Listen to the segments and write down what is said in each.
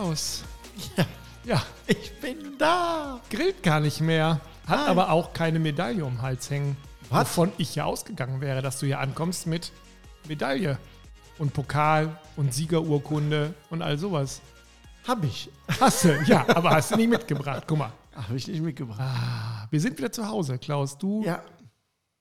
Klaus. Ja, Ja, ich bin da. grillt gar nicht mehr. Hat Nein. aber auch keine Medaille um den Hals hängen. Was? Wovon ich ja ausgegangen wäre, dass du hier ankommst mit Medaille und Pokal und Siegerurkunde und all sowas. Hab ich. Hast du, ja, aber hast du nicht mitgebracht. Guck mal. Hab ich nicht mitgebracht. Ah, wir sind wieder zu Hause, Klaus. Du Ja.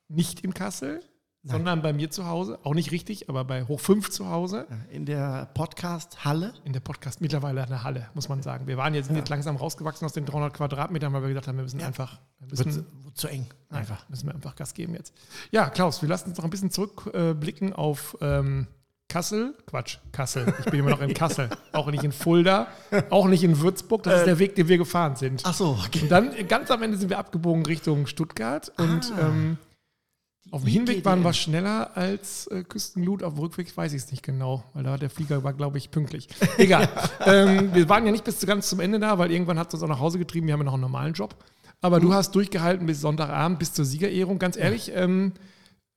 nicht in Kassel, sondern bei mir zu Hause. Auch nicht richtig, aber bei Hoch 5 zu Hause. In der Podcast-Halle. In der Podcast mittlerweile eine Halle, muss man sagen. Wir waren jetzt, sind jetzt langsam rausgewachsen aus den 300 Quadratmetern, weil wir gesagt haben, wir müssen Ja. einfach, wir müssen, wird zu eng. einfach, müssen wir einfach Gas geben jetzt. Ja, Klaus, wir lassen uns noch ein bisschen zurückblicken auf ähm, Kassel. Quatsch, Kassel. Ich bin immer noch in Kassel. Auch nicht in Fulda, auch nicht in Würzburg. Das ist der Weg, den wir gefahren sind. Ach so, okay. Und dann äh, ganz am Ende sind wir abgebogen Richtung Stuttgart und Ah. ähm, auf dem Hinweg waren wir schneller als äh, Küstenglut, auf dem Rückweg weiß ich es nicht genau, weil da der Flieger war, glaube ich, pünktlich. Egal. ähm, wir waren ja nicht bis ganz zum Ende da, weil irgendwann hat es uns auch nach Hause getrieben, wir haben ja noch einen normalen Job. Aber du hast durchgehalten bis Sonntagabend, bis zur Siegerehrung. Ganz ehrlich, ähm,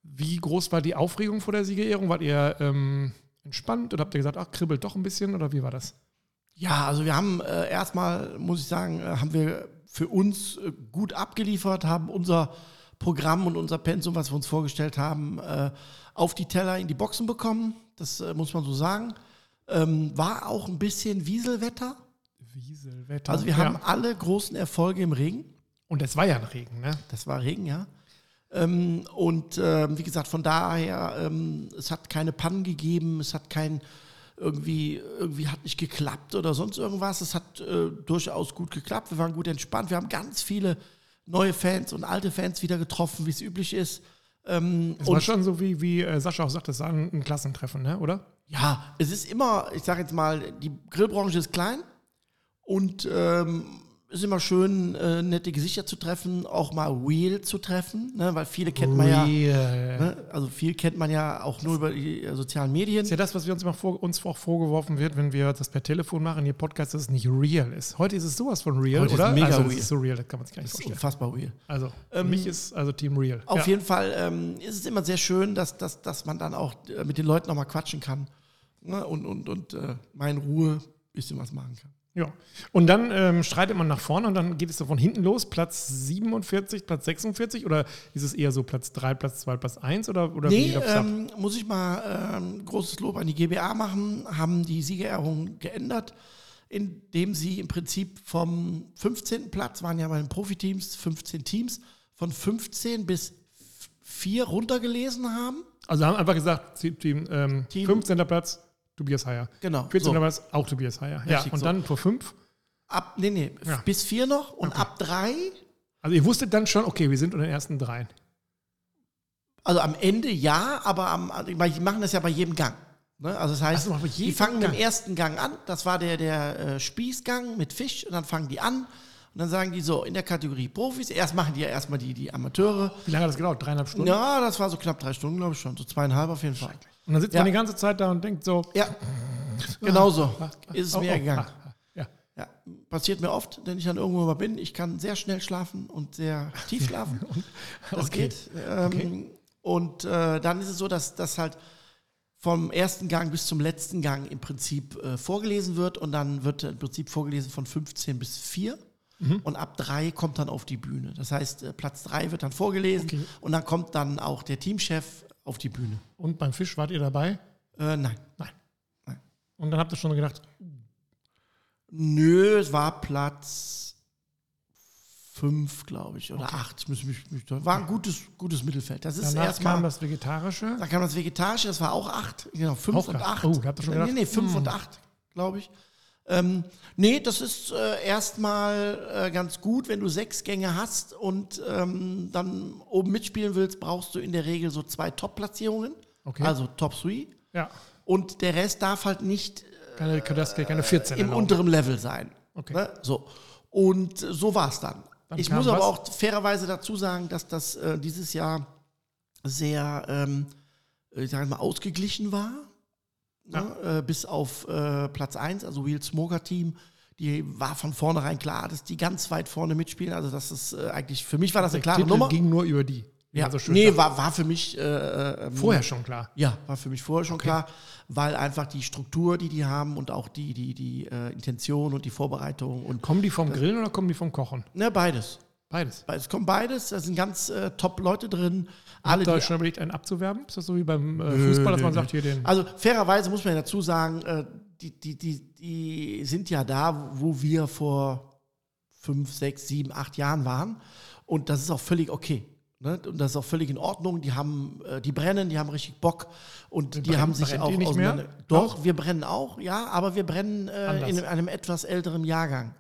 wie groß war die Aufregung vor der Siegerehrung? Wart ihr ähm, entspannt oder habt ihr gesagt, ach, kribbelt doch ein bisschen oder wie war das? Ja, also wir haben äh, erstmal, muss ich sagen, äh, haben wir für uns äh, gut abgeliefert, haben unser Programm und unser Pensum, was wir uns vorgestellt haben, äh, auf die Teller in die Boxen bekommen. Das äh, muss man so sagen. Ähm, war auch ein bisschen Wieselwetter. Wieselwetter. Also wir Ja. haben alle großen Erfolge im Regen. Und es war ja ein Regen, ne? Das war Regen, ja. Ähm, und ähm, wie gesagt, von daher, ähm, es hat keine Pannen gegeben, es hat kein irgendwie, irgendwie hat nicht geklappt oder sonst irgendwas. Es hat äh, durchaus gut geklappt. Wir waren gut entspannt. Wir haben ganz viele neue Fans und alte Fans wieder getroffen, wie es üblich ist. Ähm, Es war schon so, wie, wie äh, Sascha auch sagt, es war ein, ein Klassentreffen, ne? oder? ja, es ist immer, ich sage jetzt mal, die Grillbranche ist klein und ähm, ist immer schön, äh, nette Gesichter zu treffen, auch mal real zu treffen, ne? weil viele kennt man ja. Ne? Also viel kennt man ja auch nur über die äh, sozialen Medien. Das ist ja das, was wir uns immer vor, uns auch vorgeworfen wird, wenn wir das per Telefon machen, hier Podcast, dass es nicht real ist. Heute ist es sowas von real, Heute ist oder? mega also, real. Das ist so real, das kann man sich gar nicht Das ist vorstellen. unfassbar real. Also, für Ähm, mich ist also Team Real. Auf ja. jeden Fall ähm, ist es immer sehr schön, dass, dass, dass man dann auch äh, mit den Leuten nochmal quatschen kann ne? und, und, und äh, mal in Ruhe ein bisschen was machen kann. Ja. Und dann ähm, streitet man nach vorne und dann geht es so von hinten los, Platz 47, Platz 46 oder ist es eher so Platz 3, Platz 2, Platz 1 oder, oder Nee, ähm, muss ich mal ähm, großes Lob an die GBA machen, haben die Siegerehrung geändert, indem sie im Prinzip vom 15. Platz, waren ja bei den Profiteams 15 Teams, von 15 bis 4 runtergelesen haben. Also haben einfach gesagt, Team, ähm, Team- 15. Platz, Tobias Heyer. Genau. 14. so. Platz, auch Tobias Heyer. Ja, Richtig, und so. dann vor 5. Ab, nee, nee, Ja. bis 4 noch und ab 3 Also ihr wusstet dann schon, okay, wir sind unter den ersten dreien. Also am Ende ja, aber am, weil die machen das ja bei jedem Gang. Ne? Also das heißt, Ach so, aber die fangen mit Gang. dem ersten Gang an. Das war der, der äh, Spießgang mit Fisch. Und dann fangen die an. Und dann sagen die so, in der Kategorie Profis, erst machen die ja erstmal die, die Amateure. Wie lange hat das gedauert? Dreieinhalb Stunden? Ja, das war so knapp drei Stunden, glaube ich schon. So zweieinhalb auf jeden Fall. Und dann sitzt Ja. man die ganze Zeit da und denkt so, Ja, genau so ist es oh, mir oh, gegangen. ah, ah, ja. Ja, passiert mir oft, wenn ich dann irgendwo mal bin. Ich kann sehr schnell schlafen und sehr tief schlafen. Das Okay. geht. Ähm, Und äh, dann ist es so, dass das halt vom ersten Gang bis zum letzten Gang im Prinzip äh, vorgelesen wird und dann wird im Prinzip vorgelesen von 15 bis 4. Mhm. Und ab 3 kommt dann auf die Bühne. Das heißt, äh, Platz 3 wird dann vorgelesen Okay. und dann kommt dann auch der Teamchef auf die Bühne. Und beim Fisch wart ihr dabei? Äh, nein. Nein. Nein. Und dann habt ihr schon gedacht, Nö, es war Platz 5, glaube ich, oder 8. Ich muss mich, mich, war ein gutes, gutes Mittelfeld. Das ist danach erstmal. kam das Vegetarische. Dann kam das Vegetarische, das war auch 8. Genau, 5 Auch und acht. 8. Oh, da habt ihr schon nee, gedacht, nee, 5 hm. und 8, glaube ich. Ähm, nee, das ist äh, erstmal äh, ganz gut, wenn du sechs Gänge hast und ähm, dann oben mitspielen willst, brauchst du in der Regel so zwei Top-Platzierungen. Okay. Also Top 3. Ja. Und der Rest darf halt nicht Keine, das, keine 14 im erlauben. unteren Level sein. Okay. Ne? So. Und äh, so war es dann. Dann ich muss aber was? auch fairerweise dazu sagen, dass das äh, dieses Jahr sehr, ähm, ich sage mal, ausgeglichen war. Ne? Äh, bis auf äh, Platz 1, also Wheel Smoker Team. Die war von vornherein klar, dass die ganz weit vorne mitspielen. Also das ist äh, eigentlich, für mich war das eine klare Titel Nummer. ging nur über die. Ja, so schön nee, war, war für mich äh, äh, Vorher schon klar. Ja, war für mich vorher schon klar, weil einfach die Struktur, die die haben und auch die, die, die äh, Intention und die Vorbereitung und Kommen die vom Grillen oder kommen die vom Kochen? ne, beides. Beides. Es kommt beides, da sind ganz äh, top Leute drin. Alle, Habt ihr die, euch schon überlegt, einen abzuwerben? Ist das so wie beim äh, Fußball, dass man sagt, hier den. also fairerweise muss man ja dazu sagen, äh, die, die, die, die sind ja da, wo wir vor fünf, sechs, sieben, acht Jahren waren. Und das ist auch völlig okay. Ne? Und das ist auch völlig in Ordnung. Die haben, äh, die brennen, die haben richtig Bock und die Brennt- haben sich auch ihr nicht mehr? auseinander- Doch, wir brennen auch, ja, aber wir brennen äh, in einem etwas älteren Jahrgang.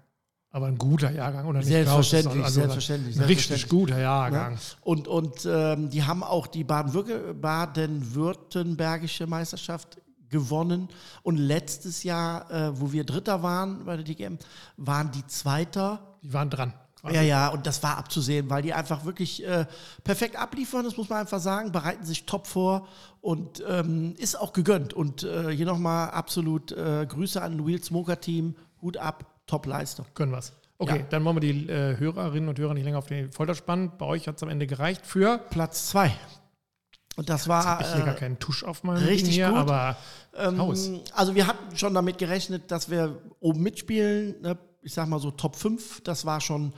Aber ein guter Jahrgang oder nicht? Selbstverständlich, Klaus, also selbstverständlich, Ein richtig selbstverständlich. guter Jahrgang. Ne? Und, und ähm, die haben auch die baden-württembergische Meisterschaft gewonnen. Und letztes Jahr, äh, wo wir Dritter waren bei der DGM, waren die Zweiter. Die waren dran. quasi. Ja, ja, und das war abzusehen, weil die einfach wirklich äh, perfekt abliefern, das muss man einfach sagen, bereiten sich top vor und ähm, ist auch gegönnt. Und äh, hier nochmal absolut äh, Grüße an Wheel Smoker Team, Hut ab, Top-Leistung. Können wir's. Okay, Ja. dann wollen wir die äh, Hörerinnen und Hörer nicht länger auf die Folter spannen. Bei euch hat es am Ende gereicht für. Platz zwei. Und das war. Habe ich hier äh, gar keinen Tusch auf meinem richtig hier, gut. aber Haus. Ähm, also wir hatten schon damit gerechnet, dass wir oben mitspielen. Ne? Ich sag mal so Top 5, das war schon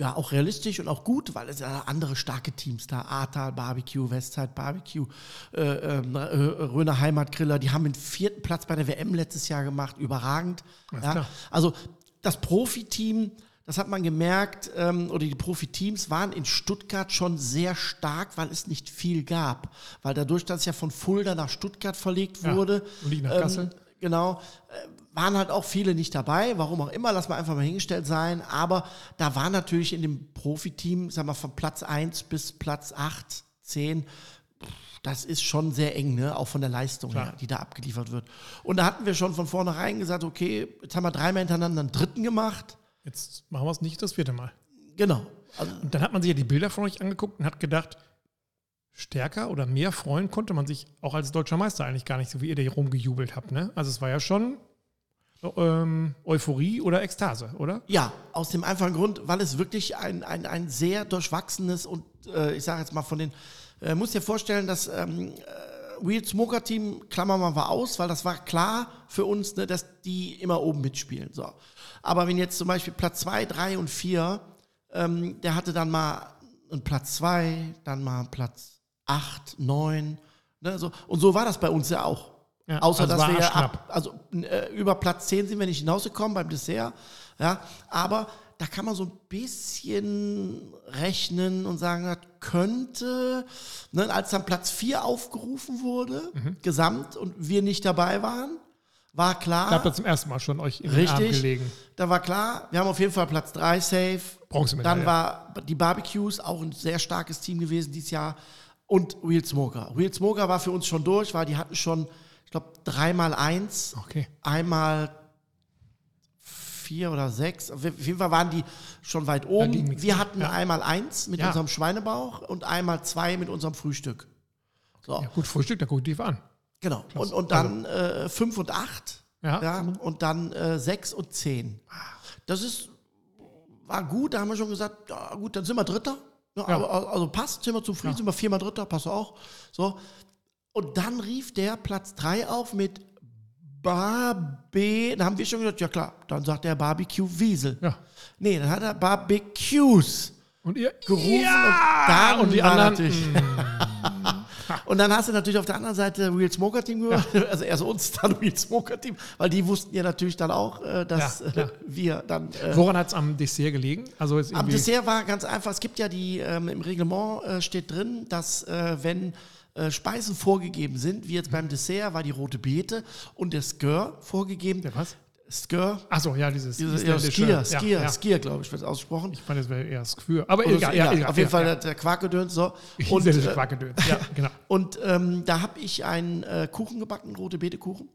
ja auch realistisch und auch gut, weil es ja andere starke Teams da, Ahrtal Barbecue, Westside Barbecue, äh, ähm, äh, Röner Heimatgriller, die haben den vierten Platz bei der WM letztes Jahr gemacht, überragend. Ja? Also das Profiteam, das hat man gemerkt, ähm, oder die Profiteams waren in Stuttgart schon sehr stark, weil es nicht viel gab. Weil dadurch, dass es ja von Fulda nach Stuttgart verlegt Ja, wurde, und nicht nach Kassel. genau, äh, waren halt auch viele nicht dabei, warum auch immer, lass mal einfach mal hingestellt sein. Aber da war natürlich in dem Profiteam, sag mal, von Platz 1 bis Platz 8, 10, das ist schon sehr eng, ne? auch von der Leistung Klar. her, die da abgeliefert wird. Und da hatten wir schon von vornherein gesagt, okay, jetzt haben wir dreimal hintereinander einen dritten gemacht. Jetzt machen wir es nicht das vierte Mal. Genau. Also, Und dann hat man sich ja die Bilder von euch angeguckt und hat gedacht, stärker oder mehr freuen konnte man sich auch als deutscher Meister eigentlich gar nicht, so wie ihr da hier rumgejubelt habt. Ne? Also es war ja schon ähm, Euphorie oder Ekstase, oder? ja, aus dem einfachen Grund, weil es wirklich ein, ein, ein sehr durchwachsenes und äh, ich sage jetzt mal von den, äh, muss dir vorstellen, dass ähm, äh, Weird Smoker Team, klammern wir mal aus, weil das war klar für uns, ne, dass die immer oben mitspielen. So. Aber wenn jetzt zum Beispiel Platz 2, 3 und 4, ähm, der hatte dann mal einen Platz 2, dann mal einen Platz 8, 9, ne, so. und so war das bei uns ja auch. Ja, Außer also dass wir ja ab, also äh, über Platz 10 sind wir nicht hinausgekommen beim Dessert. Ja, aber da kann man so ein bisschen rechnen und sagen, das könnte, ne, als dann Platz 4 aufgerufen wurde, Mhm. gesamt, und wir nicht dabei waren, war klar, Da habt ihr zum ersten Mal schon euch in den Arm richtig, gelegen. da war klar, wir haben auf jeden Fall Platz 3 safe. Bronzemedaille. Dann war die Barbecues auch ein sehr starkes Team gewesen dieses Jahr. Und Real Smoker. Real Smoker war für uns schon durch, weil die hatten schon, ich glaube, dreimal eins, Okay. einmal vier oder sechs. Auf jeden Fall waren die schon weit oben. Wir hatten Ja. einmal eins mit Ja. unserem Schweinebauch und einmal zwei mit unserem Frühstück. So, Ja, gut, Frühstück, da guckt tief an. genau. Und, und dann äh, fünf und acht. Ja. Ja, und dann äh, sechs und zehn. Das ist, war gut, da haben wir schon gesagt, ja gut, dann sind wir Dritter. Ja. Aber, also passt, sind wir zufrieden, sind wir viermal Dritter, passt auch. So. Und dann rief der Platz drei auf mit Barbe. Da haben wir schon gesagt, ja klar, dann sagt er Barbecue Wiesel. Ja. Nee, dann hat er Barbecues Und ihr gerufen ja! und dann und die anderen. natürlich. Und dann hast du natürlich auf der anderen Seite Real Smoker Team gehört, also erst uns, dann Real Smoker Team, weil die wussten ja natürlich dann auch, äh, dass Ja, äh, wir dann. Äh, Woran hat es am Dessert gelegen? Also am Dessert war ganz einfach, es gibt ja die, ähm, im Reglement äh, steht drin, dass äh, wenn äh, Speisen vorgegeben sind, wie jetzt beim Dessert war die rote Beete und der Skör vorgegeben. Der was? Skör, Achso, ja, dieses diese, ja, isländische- Skier, ja, Skier, ja. Skier, glaube ich, wird ausgesprochen. Ich fand, das wäre eher Skür. Aber egal, so, ja, egal. egal. Auf jeden Fall ja. der, Quarkgedöns so. Und, äh, Quackgedöns. Ja, genau. Und ähm, da habe ich einen äh, Kuchen gebacken, rote Beetekuchen.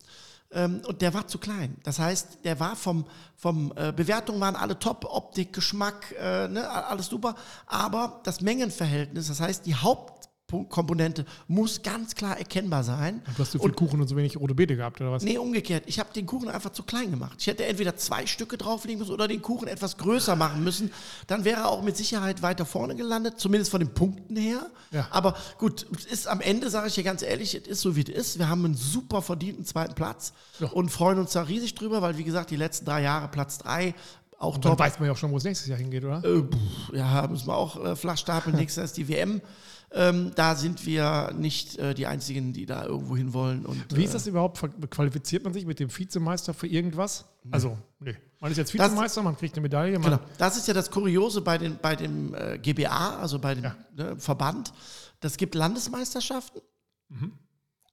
Ähm, und der war zu klein. Das heißt, der war vom, vom äh, Bewertungen waren alle top, Optik, Geschmack, äh, ne, alles super. Aber das Mengenverhältnis, das heißt, die Haupt Komponente muss ganz klar erkennbar sein. Du hast so viel Kuchen und so wenig rote Beete gehabt, oder was? Nee, umgekehrt. Ich habe den Kuchen einfach zu klein gemacht. Ich hätte entweder zwei Stücke drauflegen müssen oder den Kuchen etwas größer machen müssen. Dann wäre er auch mit Sicherheit weiter vorne gelandet, zumindest von den Punkten her. Ja. Aber gut, ist am Ende, sage ich dir ganz ehrlich, es ist so, wie es ist. Wir haben einen super verdienten zweiten Platz Ja. und freuen uns da riesig drüber, weil, wie gesagt, die letzten drei Jahre Platz drei auch Dann top. weiß man ja auch schon, wo es nächstes Jahr hingeht, oder? Äh, ja, müssen wir auch äh, flach stapeln. Nächstes Jahr ist die WM. Ähm, da sind wir nicht äh, die Einzigen, die da irgendwo hin wollen. Und, Wie ist äh, das überhaupt? Qualifiziert man sich mit dem Vizemeister für irgendwas? Also, nee. Man ist jetzt Das- Vizemeister, man kriegt eine Medaille. Genau. Das ist ja das Kuriose bei, den, bei dem äh, GBA, also bei dem Ja. ne, Verband. Das gibt Landesmeisterschaften. Mhm.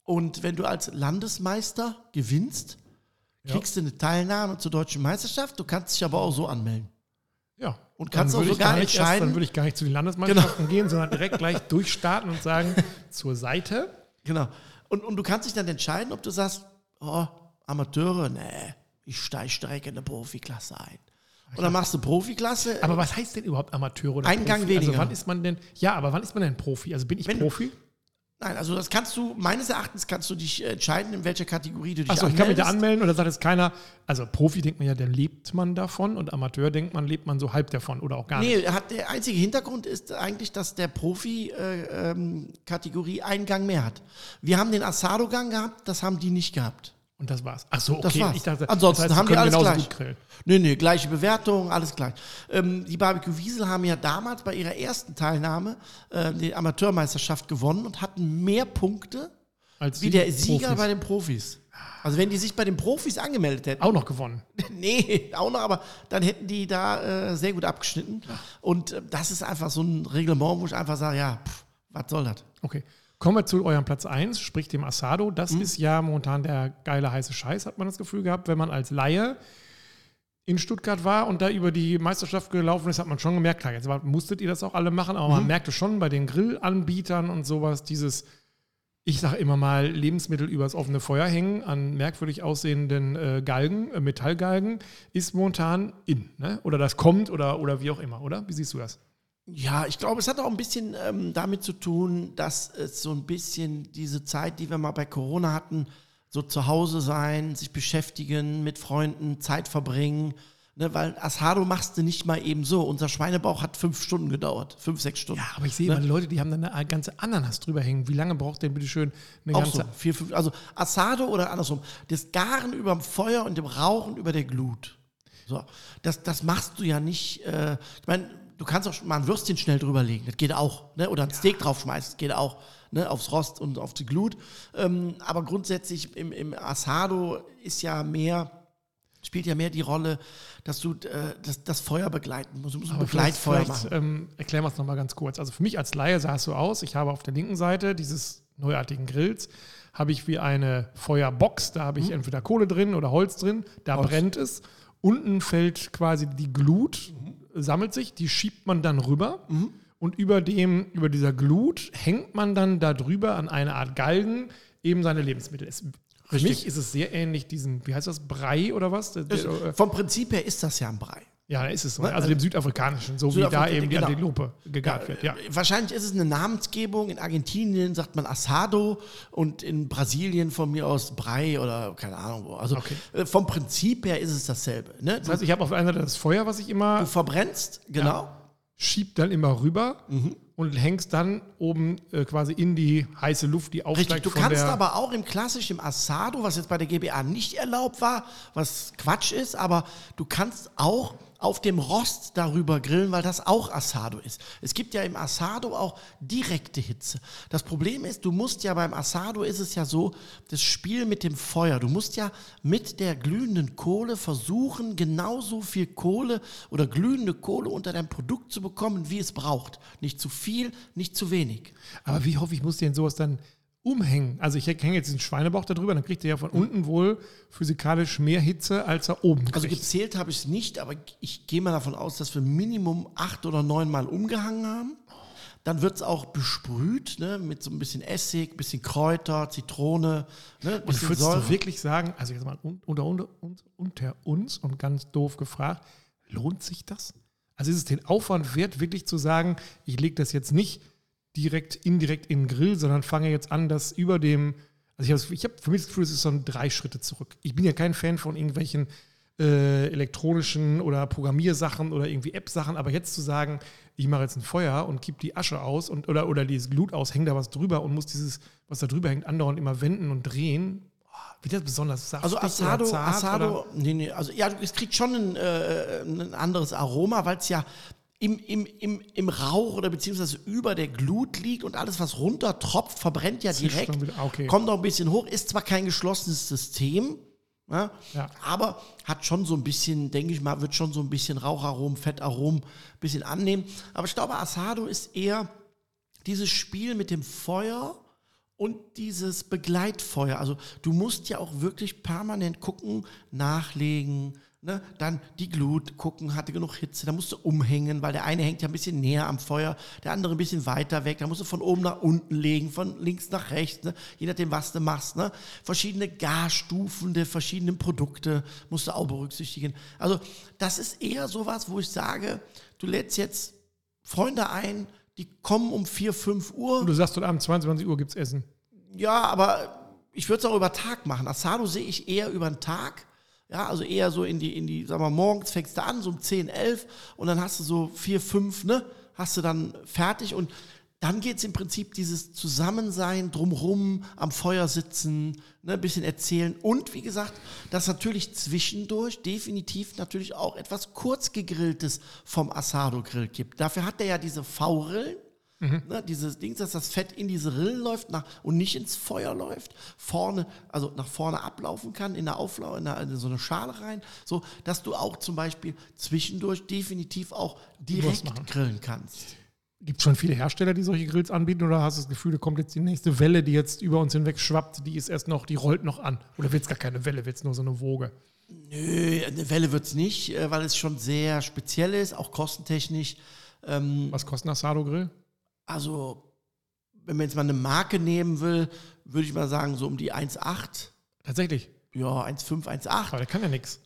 Und wenn du als Landesmeister gewinnst, Ja. kriegst du eine Teilnahme zur deutschen Meisterschaft. Du kannst dich aber auch so anmelden. Ja. Und Dann kannst auch würde ich sogar gar nicht erst, entscheiden- Dann würde ich gar nicht zu den Landesmeisterschaften gehen, sondern direkt gleich durchstarten und sagen, zur Seite. Genau. Und, und du kannst dich dann entscheiden, ob du sagst, oh, Amateure, nee, ich steige direkt in eine Profiklasse ein. Und dann machst du Profiklasse. Aber was heißt denn überhaupt Amateur oder Ein Gang Profi? Also weniger. wann ist man denn, ja, aber wann ist man denn Profi? Also bin ich Wenn- Profi? Nein, also das kannst du, meines Erachtens kannst du dich entscheiden, in welcher Kategorie du dich Achso, ich kann mich da anmelden oder sagt jetzt keiner, also Profi denkt man ja, dann lebt man davon und Amateur denkt man, lebt man so halb davon oder auch gar nicht. Nee, der einzige Hintergrund ist eigentlich, dass der Profi-Kategorie einen Gang mehr hat. Wir haben den Asado-Gang gehabt, das haben die nicht gehabt. Und das war's. Achso, okay. Das dachte, Ansonsten das heißt, haben die alles genauso gleich. gut. Nee, nee, gleiche Bewertung, alles gleich. Ähm, die Barbecue Wiesel haben ja damals bei ihrer ersten Teilnahme äh, die Amateurmeisterschaft gewonnen und hatten mehr Punkte Als wie der Sieger Profis. bei den Profis. Also wenn die sich bei den Profis angemeldet hätten, Auch noch gewonnen. nee, auch noch, aber dann hätten die da äh, sehr gut abgeschnitten. Und äh, das ist einfach so ein Reglement, wo ich einfach sage, ja, pff, was soll das? Okay. Kommen wir zu eurem Platz 1, sprich dem Asado. Das Mhm. ist ja momentan der geile heiße Scheiß, hat man das Gefühl gehabt, wenn man als Laie in Stuttgart war und da über die Meisterschaft gelaufen ist, hat man schon gemerkt, klar, jetzt musstet ihr das auch alle machen, aber Mhm. man merkte schon bei den Grillanbietern und sowas, dieses, ich sage immer mal, Lebensmittel übers offene Feuer hängen an merkwürdig aussehenden äh, Galgen, äh, Metallgalgen, ist momentan in. Ne? Oder das kommt oder, oder wie auch immer, oder? Wie siehst du das? Ja, ich glaube, es hat auch ein bisschen ähm, damit zu tun, dass es so ein bisschen diese Zeit, die wir mal bei Corona hatten, so zu Hause sein, sich beschäftigen, mit Freunden, Zeit verbringen. Ne, weil Asado machst du nicht mal eben so. Unser Schweinebauch hat fünf Stunden gedauert. Fünf, sechs Stunden. Ja, aber ich sehe immer Leute, die haben dann eine ganze Ananas drüber hängen. Wie lange braucht denn bitte schön eine Auch ganze so. Vier, fünf, also Asado oder andersrum. Das Garen über dem Feuer und dem Rauchen über der Glut. So. Das, das machst du ja nicht. Äh, ich meine, du kannst auch mal ein Würstchen schnell drüberlegen. Das geht auch. Ne? Oder ein Steak draufschmeißen. Das geht auch. Ne? Aufs Rost und auf die Glut. Ähm, aber grundsätzlich im, im Asado ist ja mehr. Spielt ja mehr die Rolle, dass du äh, das, das Feuer begleiten musst. Du musst ein Aber Begleitfeuer vielleicht, machen. ähm, erklären wir es nochmal ganz kurz. Also für mich als Laie sah es so aus, ich habe auf der linken Seite dieses neuartigen Grills, habe ich wie eine Feuerbox, da habe ich entweder Kohle drin oder Holz drin, da Mhm. Holz. brennt es. Unten fällt quasi die Glut, sammelt sich, die schiebt man dann rüber. Mhm. Und über, dem, über dieser Glut hängt man dann da drüber an eine Art Galgen eben seine Lebensmittel. Es, für mich ist es sehr ähnlich diesem, wie heißt das, Brei oder was? Das, der- vom Prinzip her ist das ja ein Brei. Ja, da ist es so. Ne? Also dem südafrikanischen, so wie da Südafrika, eben die genau. Antilope gegart wird. Ja. Wahrscheinlich ist es eine Namensgebung. In Argentinien sagt man Asado und in Brasilien von mir aus Brei oder keine Ahnung wo. Also Okay. äh, vom Prinzip her ist es dasselbe. Ne? Das heißt, ich habe auf der einen Seite das Feuer, was ich immer du verbrennst, genau. schieb dann immer rüber Mhm. und hängst dann oben äh, quasi in die heiße Luft, die aufsteigt Richtig. Du kannst aber auch im klassischen Asado, was jetzt bei der GBA nicht erlaubt war, was Quatsch ist, aber du kannst auch auf dem Rost darüber grillen, weil das auch Asado ist. Es gibt ja im Asado auch direkte Hitze. Das Problem ist, du musst ja beim Asado ist es ja so, das Spiel mit dem Feuer. Du musst ja mit der glühenden Kohle versuchen, genauso viel Kohle oder glühende Kohle unter dein Produkt zu bekommen, wie es braucht. Nicht zu viel, nicht zu wenig. Aber wie hoffe ich, muss den sowas dann umhängen? Also ich hänge jetzt den Schweinebauch da drüber, dann kriegt er ja von unten wohl physikalisch mehr Hitze, als er oben kriegt. Also gezählt habe ich es nicht, aber ich gehe mal davon aus, dass wir Minimum acht oder neun Mal umgehangen haben. Dann wird es auch besprüht, ne, mit so ein bisschen Essig, bisschen Kräuter, Zitrone, ne, Und würdest Säure. du wirklich sagen, also jetzt mal un- unter, unter, uns, unter uns und ganz doof gefragt, lohnt sich das? Also ist es den Aufwand wert, wirklich zu sagen, ich lege das jetzt nicht direkt, indirekt in den Grill, sondern fange jetzt an, das über dem, also ich habe ich hab für mich das Gefühl, es ist so ein drei Schritte zurück. Ich bin ja kein Fan von irgendwelchen äh, elektronischen oder Programmiersachen oder irgendwie App-Sachen, aber jetzt zu sagen, ich mache jetzt ein Feuer und kipp die Asche aus und, oder, oder dieses Glut aus, hängt da was drüber und muss dieses, was da drüber hängt, andauernd immer wenden und drehen. Wird das besonders saftig Also Asado, zart, Asado, oder? nee, nee, also ja, es kriegt schon ein, äh, ein anderes Aroma, weil es ja im, im, im, im Rauch oder beziehungsweise über der Glut liegt und alles, was runter tropft, verbrennt ja direkt, okay. kommt noch ein bisschen hoch, ist zwar kein geschlossenes System, ja, Ja. aber hat schon so ein bisschen, denke ich mal, wird schon so ein bisschen Raucharomen, Fettaromen ein bisschen annehmen. Aber ich glaube, Asado ist eher dieses Spiel mit dem Feuer und dieses Begleitfeuer. Also du musst ja auch wirklich permanent gucken, nachlegen, ne? dann die Glut gucken, hatte genug Hitze, da musst du umhängen, weil der eine hängt ja ein bisschen näher am Feuer, der andere ein bisschen weiter weg, da musst du von oben nach unten legen, von links nach rechts, ne? je nachdem, was du machst. Ne? Verschiedene Garstufen der verschiedenen Produkte musst du auch berücksichtigen. Also das ist eher sowas, wo ich sage, du lädst jetzt Freunde ein, die kommen um 4, 5 Uhr. Und du sagst, heute Abend 22 Uhr gibt es Essen. Ja, aber ich würde es auch über Tag machen. Asado sehe ich eher über den Tag. Ja, also eher so in die, in die, sag mal, morgens fängst du an, so um 10, 11 und dann hast du so 4, 5, ne? Hast du dann fertig und dann geht es im Prinzip dieses Zusammensein, drumrum, am Feuer sitzen, ne, ein bisschen erzählen und wie gesagt, dass natürlich zwischendurch definitiv natürlich auch etwas kurz gegrilltes vom Asado-Grill gibt. Dafür hat er ja diese V-Rillen, Ne, dieses Ding, dass das Fett in diese Rillen läuft nach, und nicht ins Feuer läuft, vorne, also nach vorne ablaufen kann, in, der Auflau in, der, in so eine Schale rein, so dass du auch zum Beispiel zwischendurch definitiv auch direkt grillen kannst. Gibt es schon viele Hersteller, die solche Grills anbieten oder hast du das Gefühl, da kommt jetzt die nächste Welle, die jetzt über uns hinweg schwappt, die ist erst noch, die rollt noch an? Oder wird es gar keine Welle, wird es nur so eine Woge? Nö, eine Welle wird es nicht, äh, weil es schon sehr speziell ist, auch kostentechnisch. Ähm, Was kostet ein Asado-Grill? Also, wenn man jetzt mal eine Marke nehmen will, würde ich mal sagen, so um die 1,8. Tatsächlich. Ja, 1,5, 1,8. Aber der kann ja nichts.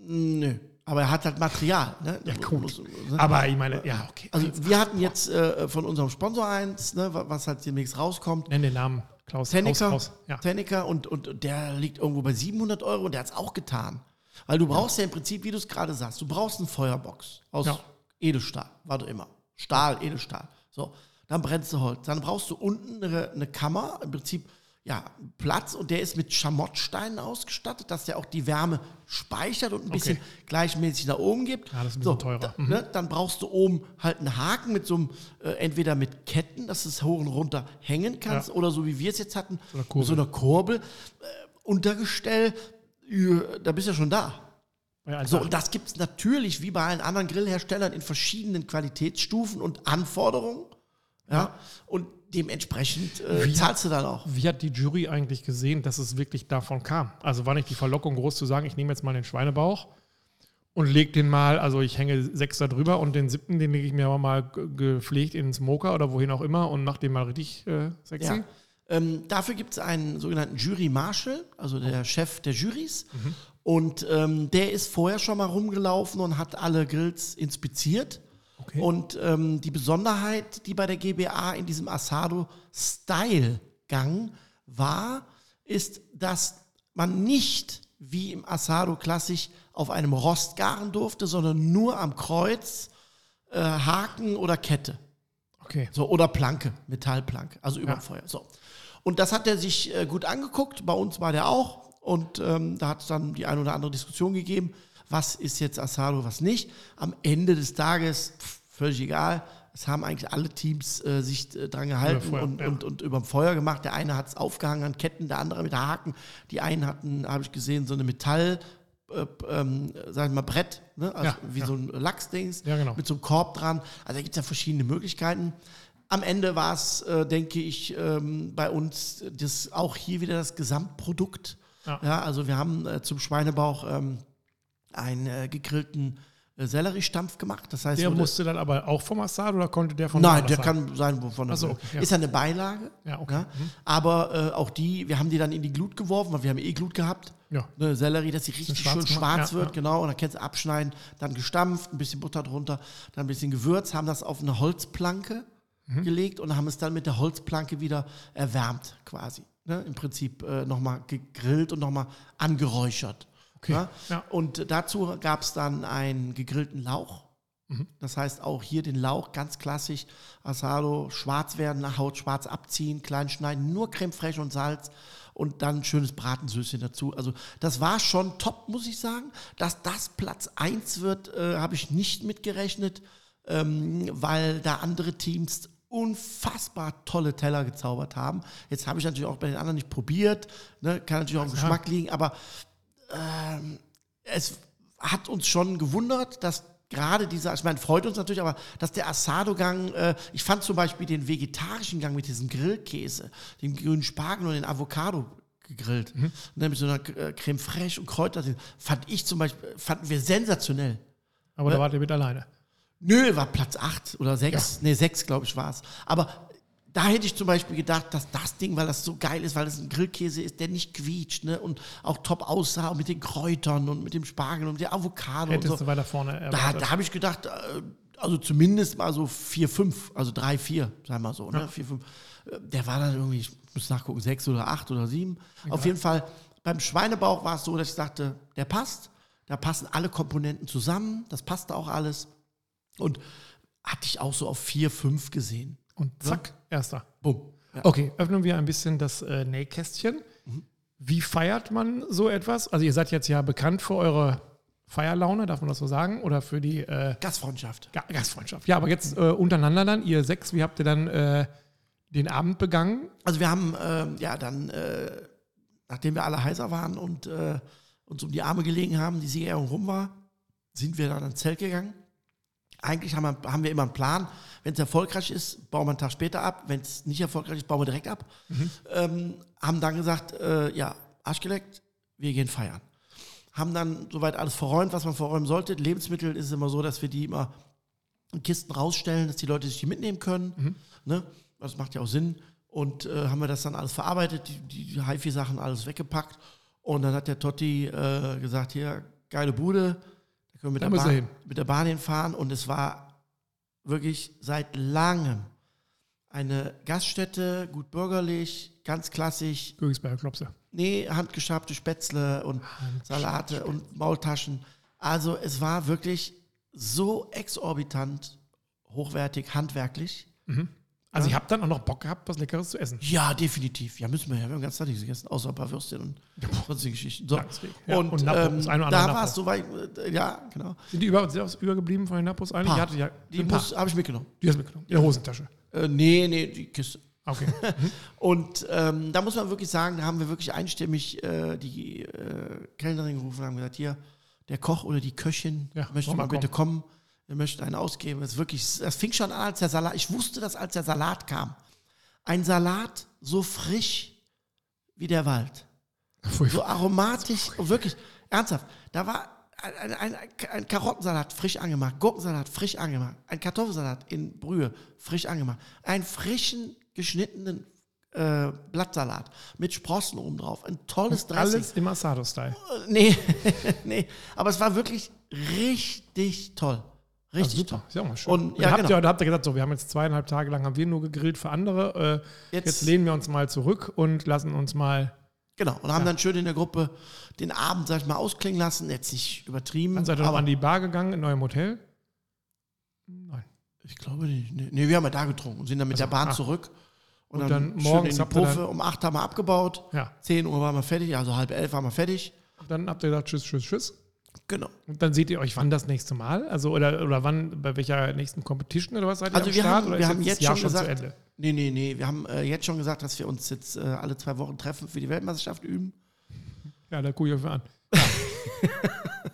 Nö. Aber er hat halt Material. Ne? Ja, Du gut. musst- ne? Aber ich meine, ja, okay. Also wir hatten jetzt äh, von unserem Sponsor eins, ne, wa- was halt demnächst rauskommt. Nenn den Namen. Klaus. Tennecker, Klaus, Klaus. Ja. Tennecker und, und, der liegt irgendwo bei 700 Euro und der hat es auch getan. Weil du brauchst ja im Prinzip, wie du es gerade sagst, du brauchst eine Feuerbox aus Ja. Edelstahl, war du immer. Stahl, Edelstahl. So, dann brennst du Holz. Dann brauchst du unten eine, eine Kammer, im Prinzip ja, Platz und der ist mit Schamottsteinen ausgestattet, dass der auch die Wärme speichert und ein bisschen gleichmäßig nach oben gibt. Ja, das ist ein bisschen teurer. Da, Mhm. ne, dann brauchst du oben halt einen Haken mit so einem, äh, entweder mit Ketten, dass du es hoch und runter hängen kannst, Ja. oder so wie wir es jetzt hatten, So eine mit Kurbel. so einer Kurbel, äh, Untergestell, äh, da bist du ja schon da. Ja, So, und das gibt es natürlich wie bei allen anderen Grillherstellern in verschiedenen Qualitätsstufen und Anforderungen. Ja. Und dementsprechend äh, Wie- zahlst du dann auch. wie hat die Jury eigentlich gesehen, dass es wirklich davon kam? Also war nicht die Verlockung groß zu sagen, ich nehme jetzt mal den Schweinebauch und leg den mal, also ich hänge sechs da drüber und den siebten, den lege ich mir aber mal ge- gepflegt in den Smoker oder wohin auch immer und mach den mal richtig äh, sexy. Ja. Ähm, dafür gibt es einen sogenannten Jury Marshal, also der Chef der Jurys. Und ähm, der ist vorher schon mal rumgelaufen und hat alle Grills inspiziert. Okay. Und ähm, die Besonderheit, die bei der GBA in diesem Asado-Style-Gang war, ist, dass man nicht wie im Asado klassisch auf einem Rost garen durfte, sondern nur am Kreuz, äh, Haken oder Kette. Okay. So, oder Planke, Metallplanke, also über Ja. dem Feuer. So. Und das hat er sich äh, gut angeguckt. Bei uns war der auch. Und ähm, da hat es dann die ein oder andere Diskussion gegeben. Was ist jetzt Asado, was nicht? Am Ende des Tages, pff, völlig egal. Es haben eigentlich alle Teams äh, sich äh, dran gehalten Feuer, und, ja. und, und über dem Feuer gemacht. Der eine hat es aufgehangen an Ketten, der andere mit Haken. Die einen hatten, habe ich gesehen, so eine Metall, äh, ähm, sag ich mal, Brett, ne? also Ja, wie ja. so ein Lachsdings Ja, genau. mit so einem Korb dran. Also da gibt es ja verschiedene Möglichkeiten. Am Ende war es, äh, denke ich, ähm, bei uns das auch hier wieder das Gesamtprodukt. Ja. Ja, also wir haben äh, zum Schweinebauch ähm, einen äh, gegrillten äh, Selleriestampf gemacht. Das heißt, Der musste dann aber auch vom Assad oder konnte der von Nein, der kann sein, wovon er so, okay, ja. Ist ja eine Beilage. Ja, okay. Ja? Mhm. Aber äh, auch die, wir haben die dann in die Glut geworfen, weil wir haben eh Glut gehabt. Ja. Ne, Sellerie, dass sie richtig schwarz schön schwarz ja, wird, genau. Und dann kannst du abschneiden, dann gestampft, ein bisschen Butter drunter, dann ein bisschen Gewürz, haben das auf eine Holzplanke gelegt und haben es dann mit der Holzplanke wieder erwärmt quasi. Ne? Im Prinzip äh, nochmal gegrillt und nochmal angeräuchert. Okay, Ja? ja. Und dazu gab es dann einen gegrillten Lauch. Das heißt auch hier den Lauch ganz klassisch, Asado, schwarz werden, Haut schwarz abziehen, klein schneiden, nur Creme fraiche und Salz und dann ein schönes Bratensüßchen dazu. Also das war schon top, muss ich sagen. Dass das Platz 1 wird, äh, habe ich nicht mitgerechnet, ähm, weil da andere Teams unfassbar tolle Teller gezaubert haben. Jetzt habe ich natürlich auch bei den anderen nicht probiert, ne? kann natürlich auch im Geschmack liegen, aber ähm, es hat uns schon gewundert, dass gerade dieser, ich meine, freut uns natürlich, aber dass der Asado-Gang, äh, ich fand zum Beispiel den vegetarischen Gang mit diesem Grillkäse, dem grünen Spargel und den Avocado gegrillt, und dann mit so einer äh, Creme fraiche und Kräuter, fand ich zum Beispiel, fanden wir sensationell. Aber da wart ihr mit alleine. Nö, war Platz 8 oder 6. Nee, 6, glaube ich, war es. Aber da hätte ich zum Beispiel gedacht, dass das Ding, weil das so geil ist, weil das ein Grillkäse ist, der nicht quietscht ne? und auch top aussah und mit den Kräutern und mit dem Spargel und mit der Avocado Hättest und so. du weiter vorne Da, erwartet. da habe ich gedacht, äh, also zumindest mal so 4, 5, also 3, 4, sagen wir mal so. Ne? 4, 5. Äh, Der war dann irgendwie, ich muss nachgucken, 6 oder 8 oder 7. Auf jeden Fall, beim Schweinebauch war es so, dass ich dachte, der passt. Da passen alle Komponenten zusammen, das passte auch alles. Und hatte ich auch so auf 4, 5 gesehen. Und zack, erster. Bumm. Okay, öffnen wir ein bisschen das äh, Nähkästchen. Wie feiert man so etwas? Also ihr seid jetzt ja bekannt für eure Feierlaune, darf man das so sagen? Oder für die äh, Gastfreundschaft. Ga- Gastfreundschaft. Ja, aber jetzt äh, untereinander dann, ihr sechs, wie habt ihr dann äh, den Abend begangen? Also wir haben ähm, ja dann, äh, nachdem wir alle heiser waren und äh, uns um die Arme gelegen haben, die Siegerehrung rum war, sind wir dann ans Zelt gegangen. Eigentlich haben wir, haben wir immer einen Plan. Wenn es erfolgreich ist, bauen wir einen Tag später ab. Wenn es nicht erfolgreich ist, bauen wir direkt ab. Ähm, haben dann gesagt, äh, ja, Arsch geleckt, wir gehen feiern. Haben dann soweit alles verräumt, was man verräumen sollte. Lebensmittel ist es immer so, dass wir die immer in Kisten rausstellen, dass die Leute sich die mitnehmen können. Ne? Das macht ja auch Sinn. Und äh, haben wir das dann alles verarbeitet, die, die HiFi-Sachen alles weggepackt. Und dann hat der Totti äh, gesagt, hier, geile Bude, da können wir mit, Da der, Bahn, hin. mit der Bahn hinfahren. Und es war wirklich seit langem eine Gaststätte, gut bürgerlich, ganz klassisch, Königsberger Klopse. Nee, handgeschabte Spätzle und Salate und Maultaschen. Also es war wirklich so exorbitant, hochwertig, handwerklich. Also ihr habt dann auch noch Bock gehabt, was Leckeres zu essen. Ja, definitiv. Ja, müssen wir ja. Wir haben ganz fertig gegessen, außer ein paar Würstchen und sonstige Geschichten. So. Ja, und und Napos, ähm, da war es soweit, äh, ja, genau. Sind die über, sind auch übergeblieben von den Napos eigentlich? Paar. Die paar. muss- habe ich mitgenommen. Die hast du mitgenommen. In der Hosentasche. Äh, nee, nee, die Kiste. Okay. Und ähm, da muss man wirklich sagen, da haben wir wirklich einstimmig äh, die äh, Kellnerin gerufen und haben gesagt, hier, der Koch oder die Köchin Ja, möchte mal mal bitte kommen. Wir möchten einen ausgeben. Das wirklich, das fing schon an, als der Salat, ich wusste das, als der Salat kam. Ein Salat so frisch wie der Wald. So aromatisch, und wirklich, ernsthaft. Da war ein, ein, ein, ein Karottensalat frisch angemacht, Gurkensalat frisch angemacht, ein Kartoffelsalat in Brühe frisch angemacht, einen frischen geschnittenen äh, Blattsalat mit Sprossen oben drauf, ein tolles Dressing. Alles im Asado-Style. Nee, nee, aber es war wirklich richtig toll. Richtig Super, toll. ist ja auch mal schön. Und, Und ja, habt genau. ihr, da habt ihr gesagt, so, wir haben jetzt zweieinhalb Tage lang haben wir nur gegrillt für andere. Äh, jetzt, Jetzt- lehnen wir uns mal zurück und lassen uns mal. Genau, und haben dann schön in der Gruppe den Abend, sag ich mal, ausklingen lassen. Jetzt nicht übertrieben. Dann seid ihr noch an die Bar gegangen in eurem Hotel? Nein. Ich glaube nicht. Nee, nee, wir haben ja da getrunken und sind dann mit der Bahn ah. zurück. Und, Und dann, dann schön morgens in die dann- Um 8 haben wir abgebaut. Ja. 10 Uhr waren wir fertig, also halb elf waren wir fertig. Dann habt ihr gesagt, tschüss, tschüss, tschüss. Genau. Und dann seht ihr euch wann das nächste Mal? Also, oder, oder wann, bei welcher nächsten Competition oder was seid ihr Also am wir Start? haben- oder wir haben jetzt Jahr schon schon gesagt- Ende? Nee, nee, nee. Wir haben äh, jetzt schon gesagt, dass wir uns jetzt äh, alle zwei Wochen treffen für die Weltmeisterschaft üben. Ja, da gucke ich euch mal an.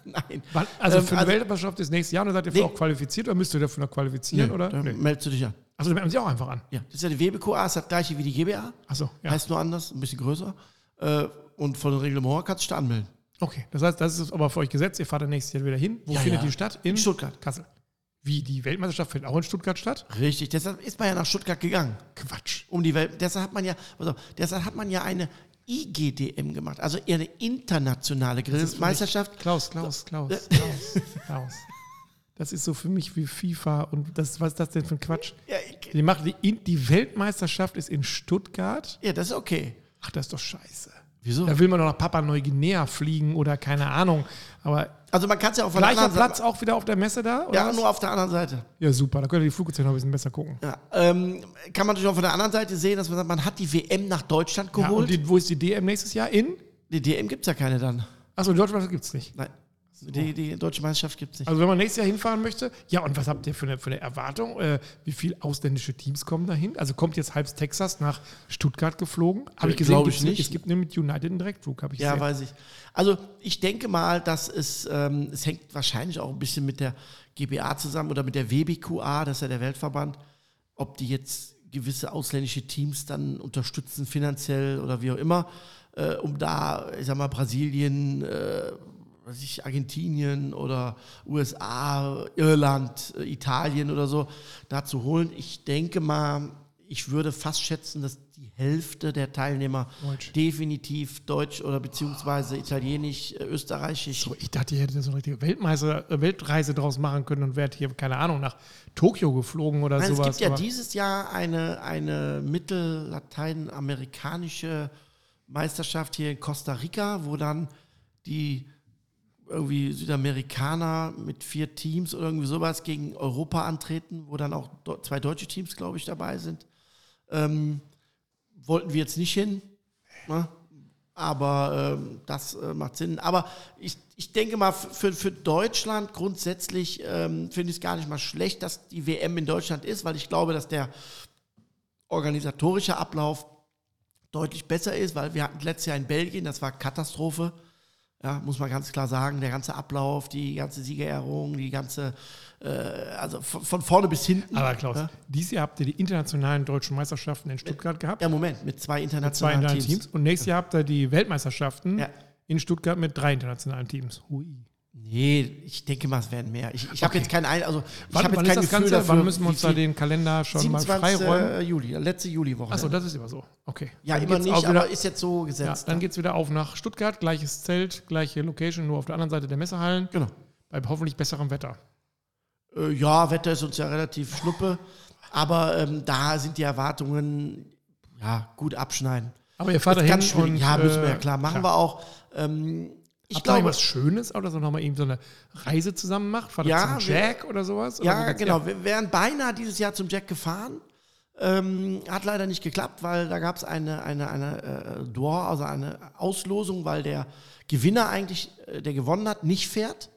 Nein. Wann, also Ähm, für eine also- Weltmeisterschaft ist nächstes Jahr und seid ihr Nee. für auch qualifiziert oder müsst ihr dafür noch qualifizieren? Nee, oder? Dann Nee. meldest du dich an. Also, da melden Sie auch einfach an. Ja, das ist ja die WBQA, ist das gleiche wie die GBA. Achso, ja. Heißt nur anders, ein bisschen größer. Äh, und von dem Reglement kannst du dich da anmelden. Okay, das heißt, das ist aber für euch gesetzt. Ihr fahrt dann nächstes Jahr wieder hin. Wo Ja, findet ja. die statt? In Stuttgart. Kassel. Wie, die Weltmeisterschaft findet auch in Stuttgart statt? Richtig, deshalb ist man ja nach Stuttgart gegangen. Quatsch. um die Welt. Deshalb hat man ja, auf, deshalb hat man ja eine IGDM gemacht, also eher eine internationale Grillmeisterschaft. Klaus, Klaus, Klaus, Klaus, Klaus. Das ist so für mich wie FIFA und das, was ist das denn für ein Quatsch? Ja, Die, machen die, die Weltmeisterschaft ist in Stuttgart. ja, das ist okay. Ach, das ist doch scheiße. Wieso? Da will man doch nach Papua Neuguinea fliegen oder keine Ahnung. Aber Also man kann es ja auch von der gleicher Platz auch wieder auf der Messe da? Oder Ja, was? nur auf der anderen Seite. ja, super. Da könnt ihr die Flugzeuge noch ein bisschen besser gucken. Ja, ähm, kann man natürlich auch von der anderen Seite sehen, dass man sagt, man hat die WM nach Deutschland Ja, geholt. und die, wo ist die DM nächstes Jahr? In? die DM gibt es ja keine dann. Achso, in Deutschland gibt es nicht. Nein. Die, die deutsche Meisterschaft gibt es nicht. Also wenn man nächstes Jahr hinfahren möchte, ja, und was habt ihr für eine, für eine Erwartung? Äh, wie viele ausländische Teams kommen dahin? Also kommt jetzt halb Texas nach Stuttgart geflogen? Habe ich gesehen, Glaub ich nicht. es gibt mit United einen Direktflug, habe ich Ja, gesehen. weiß ich. Also ich denke mal, dass es, ähm, es hängt wahrscheinlich auch ein bisschen mit der GBA zusammen oder mit der WBQA, das ist ja der Weltverband, ob die jetzt gewisse ausländische Teams dann unterstützen finanziell oder wie auch immer, äh, um da, ich sag mal, Brasilien, äh, weiß ich, Argentinien oder USA, Irland, äh, Italien oder so da zu holen. Ich denke mal, ich würde fast schätzen, dass die Hälfte der Teilnehmer Deutsch. definitiv Deutsch oder beziehungsweise Italienisch, äh, Österreichisch. So, ich dachte, ihr hättet so eine richtige Weltmeister, äh, Weltreise draus machen können und wärt hier, keine Ahnung, nach Tokio geflogen oder Nein, es sowas. gibt ja dieses Jahr eine, eine mittellateinamerikanische Meisterschaft hier in Costa Rica, wo dann die irgendwie Südamerikaner mit vier Teams oder irgendwie sowas gegen Europa antreten, wo dann auch zwei deutsche Teams, glaube ich, dabei sind. Ähm, wollten wir jetzt nicht hin, ne? aber ähm, das äh, macht Sinn. Aber ich, ich denke mal, für, für Deutschland grundsätzlich ähm, finde ich es gar nicht mal schlecht, dass die WM in Deutschland ist, weil ich glaube, dass der organisatorische Ablauf deutlich besser ist, weil wir hatten letztes Jahr in Belgien, das war Katastrophe. Ja, muss man ganz klar sagen, der ganze Ablauf, die ganze Siegerehrung, die ganze, äh, also von, von vorne bis hinten. Aber Klaus, Ja, dieses Jahr habt ihr die internationalen deutschen Meisterschaften in Stuttgart gehabt. ja Moment, mit zwei zwei internationalen internationalen Teams. Teams. Und nächstes Jahr habt ihr die Weltmeisterschaften Ja. in Stuttgart mit drei internationalen Teams. Hui. Nee, ich denke mal, es werden mehr. Ich, ich habe Okay. jetzt kein, Ein- also ich Wann, habe wann jetzt ist kein Gefühl Ganze? dafür. wann müssen wir uns da den Kalender schon mal 27. freiräumen? Juli, letzte Juliwoche. Achso, das ist immer so. Okay. ja, Dann immer nicht, wieder- aber ist jetzt so Ja, gesetzt. dann geht es wieder auf nach Stuttgart, gleiches Zelt, gleiche Location, nur auf der anderen Seite der Messehallen, genau. bei hoffentlich besserem Wetter. Äh, ja, Wetter ist uns ja relativ schnuppe, aber ähm, da sind die Erwartungen ja gut abschneiden. Aber ihr fahrt dahin ganz schwierig. und, ja, müssen wir ja äh, klar. Machen wir auch. Ähm, ich Habt ihr glaube, was Schönes oder so nochmal eben so eine Reise zusammen macht? Fahrt ihr Ja, zum wir- Jack oder sowas? Oder Ja, genau. her? Wir wären beinahe dieses Jahr zum Jack gefahren. Ähm, hat leider nicht geklappt, weil da gab es eine, eine, eine äh, Draw, also eine Auslosung, weil der Gewinner eigentlich, äh, der gewonnen hat, nicht fährt.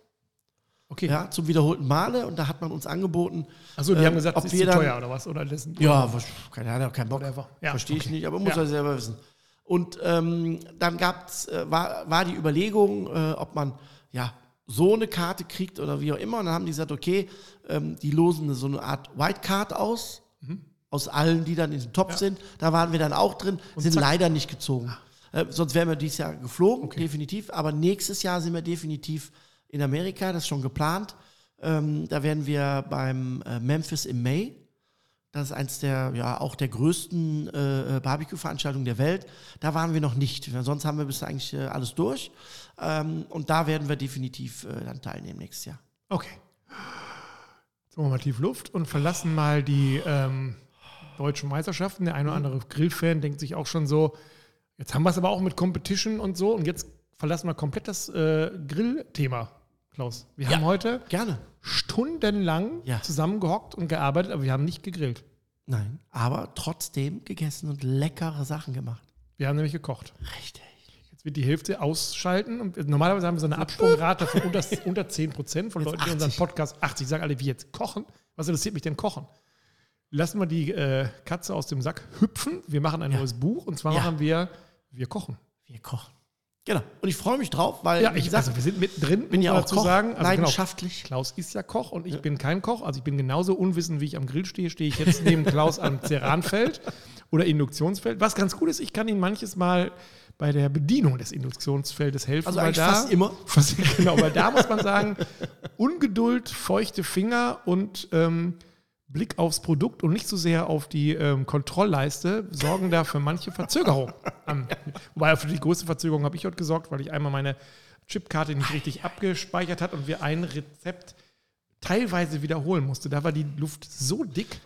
Okay. Ja, zum wiederholten Male. Und da hat man uns angeboten. Achso, die äh, haben gesagt, ob es ist wir zu dann- teuer oder was? Oder das, Ja, was, keine Ahnung, kein Bock. Ja, Verstehe ich okay. nicht, aber muss Ja. er selber wissen. Und ähm, dann gab's, äh, war, war die Überlegung, äh, ob man ja so eine Karte kriegt oder wie auch immer. Und dann haben die gesagt, okay, ähm, die losen so eine Art White Card aus, aus allen, die dann in den Topf sind. Da waren wir dann auch drin, sind zack. leider nicht gezogen. Äh, sonst wären wir dieses Jahr geflogen, definitiv. Aber nächstes Jahr sind wir definitiv in Amerika, das ist schon geplant. Ähm, da werden wir beim äh, Memphis im Mai. Das ist eins der, ja, auch der größten äh, äh, Barbecue-Veranstaltungen der Welt. Da waren wir noch nicht. Sonst haben wir bis eigentlich äh, alles durch. Ähm, und da werden wir definitiv äh, dann teilnehmen nächstes Jahr. Okay. Jetzt machen wir mal tief Luft und verlassen mal die ähm, deutschen Meisterschaften. Der eine oder andere Grillfan denkt sich auch schon so, jetzt haben wir es aber auch mit Competition und so und jetzt verlassen wir komplett das äh, Grillthema, Klaus. Wir Ja. haben heute Gerne. stundenlang Ja. zusammengehockt und gearbeitet, aber wir haben nicht gegrillt. Nein, aber trotzdem gegessen und leckere Sachen gemacht. Wir haben nämlich gekocht. Richtig. Jetzt wird die Hälfte ausschalten. Und normalerweise haben wir so eine Absprungrate von unter, unter 10 Prozent von Jetzt Leuten, die unseren 80. Podcast 80 sagen, alle, wie jetzt kochen. Was interessiert mich denn kochen? Lassen wir die äh, Katze aus dem Sack hüpfen. Wir machen ein Ja. neues Buch und zwar machen wir, wir kochen. Wir kochen. Genau. Und ich freue mich drauf, weil, Ja, ich, gesagt, also wir sind mittendrin, bin ja auch Koch, sagen. Also genau, leidenschaftlich. Klaus ist ja Koch und ich bin kein Koch. Also ich bin genauso unwissend, wie ich am Grill stehe, stehe ich jetzt neben Klaus am Ceranfeld oder Induktionsfeld. Was ganz gut ist, ich kann ihm manches Mal bei der Bedienung des Induktionsfeldes helfen. Also weil da, fast immer. Fast, genau, weil da muss man sagen, Ungeduld, feuchte Finger und ähm, Blick aufs Produkt und nicht so sehr auf die ähm, Kontrollleiste sorgen da für manche Verzögerung. an. Wobei für die größte Verzögerung habe ich heute gesorgt, weil ich einmal meine Chipkarte nicht richtig abgespeichert hat und wir ein Rezept teilweise wiederholen musste. Da war die Luft so dick,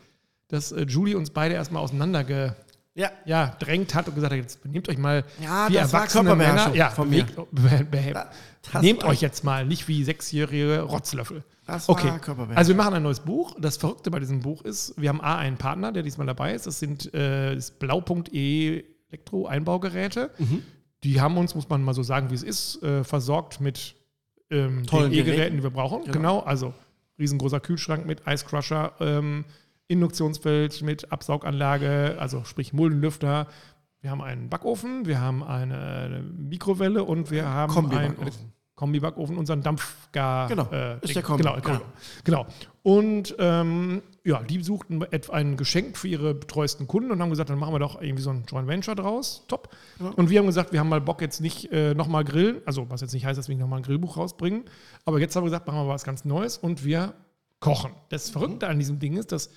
dass äh, Julie uns beide erstmal auseinander ge, Ja. ja, drängt hat und gesagt hat, jetzt nehmt euch mal Ja, erwachsene Männer. Körperbeherrschung Ja, von mir. bewegt- be- be- Das nehmt euch jetzt mal, nicht wie sechsjährige Rotzlöffel. Das war Okay, Körperbeherrschung. also wir machen ein neues Buch. Das Verrückte bei diesem Buch ist, wir haben A, einen Partner, der diesmal dabei ist. Das sind äh, das Blau.e Elektro-Einbaugeräte. Mhm. Die haben uns, muss man mal so sagen, wie es ist, äh, versorgt mit ähm, Tollen den E-Geräten, Geräten. die wir brauchen. Genau. Genau. also riesengroßer Kühlschrank mit Ice Crusher, ähm, Induktionsfeld mit Absauganlage, also sprich Muldenlüfter. Wir haben einen Backofen, wir haben eine Mikrowelle und wir haben einen Kombi-Backofen. Unseren Dampfgar. Genau, äh, ist der Kombi, Genau, genau. genau. Und ähm, ja, die suchten ein Geschenk für ihre betreuesten Kunden und haben gesagt, dann machen wir doch irgendwie so ein Joint Venture draus. Top. Ja. Und wir haben gesagt, wir haben mal Bock jetzt nicht äh, nochmal grillen. Also, was jetzt nicht heißt, dass wir nochmal ein Grillbuch rausbringen. Aber jetzt haben wir gesagt, machen wir was ganz Neues und wir kochen. Das Verrückte an diesem Ding ist, dass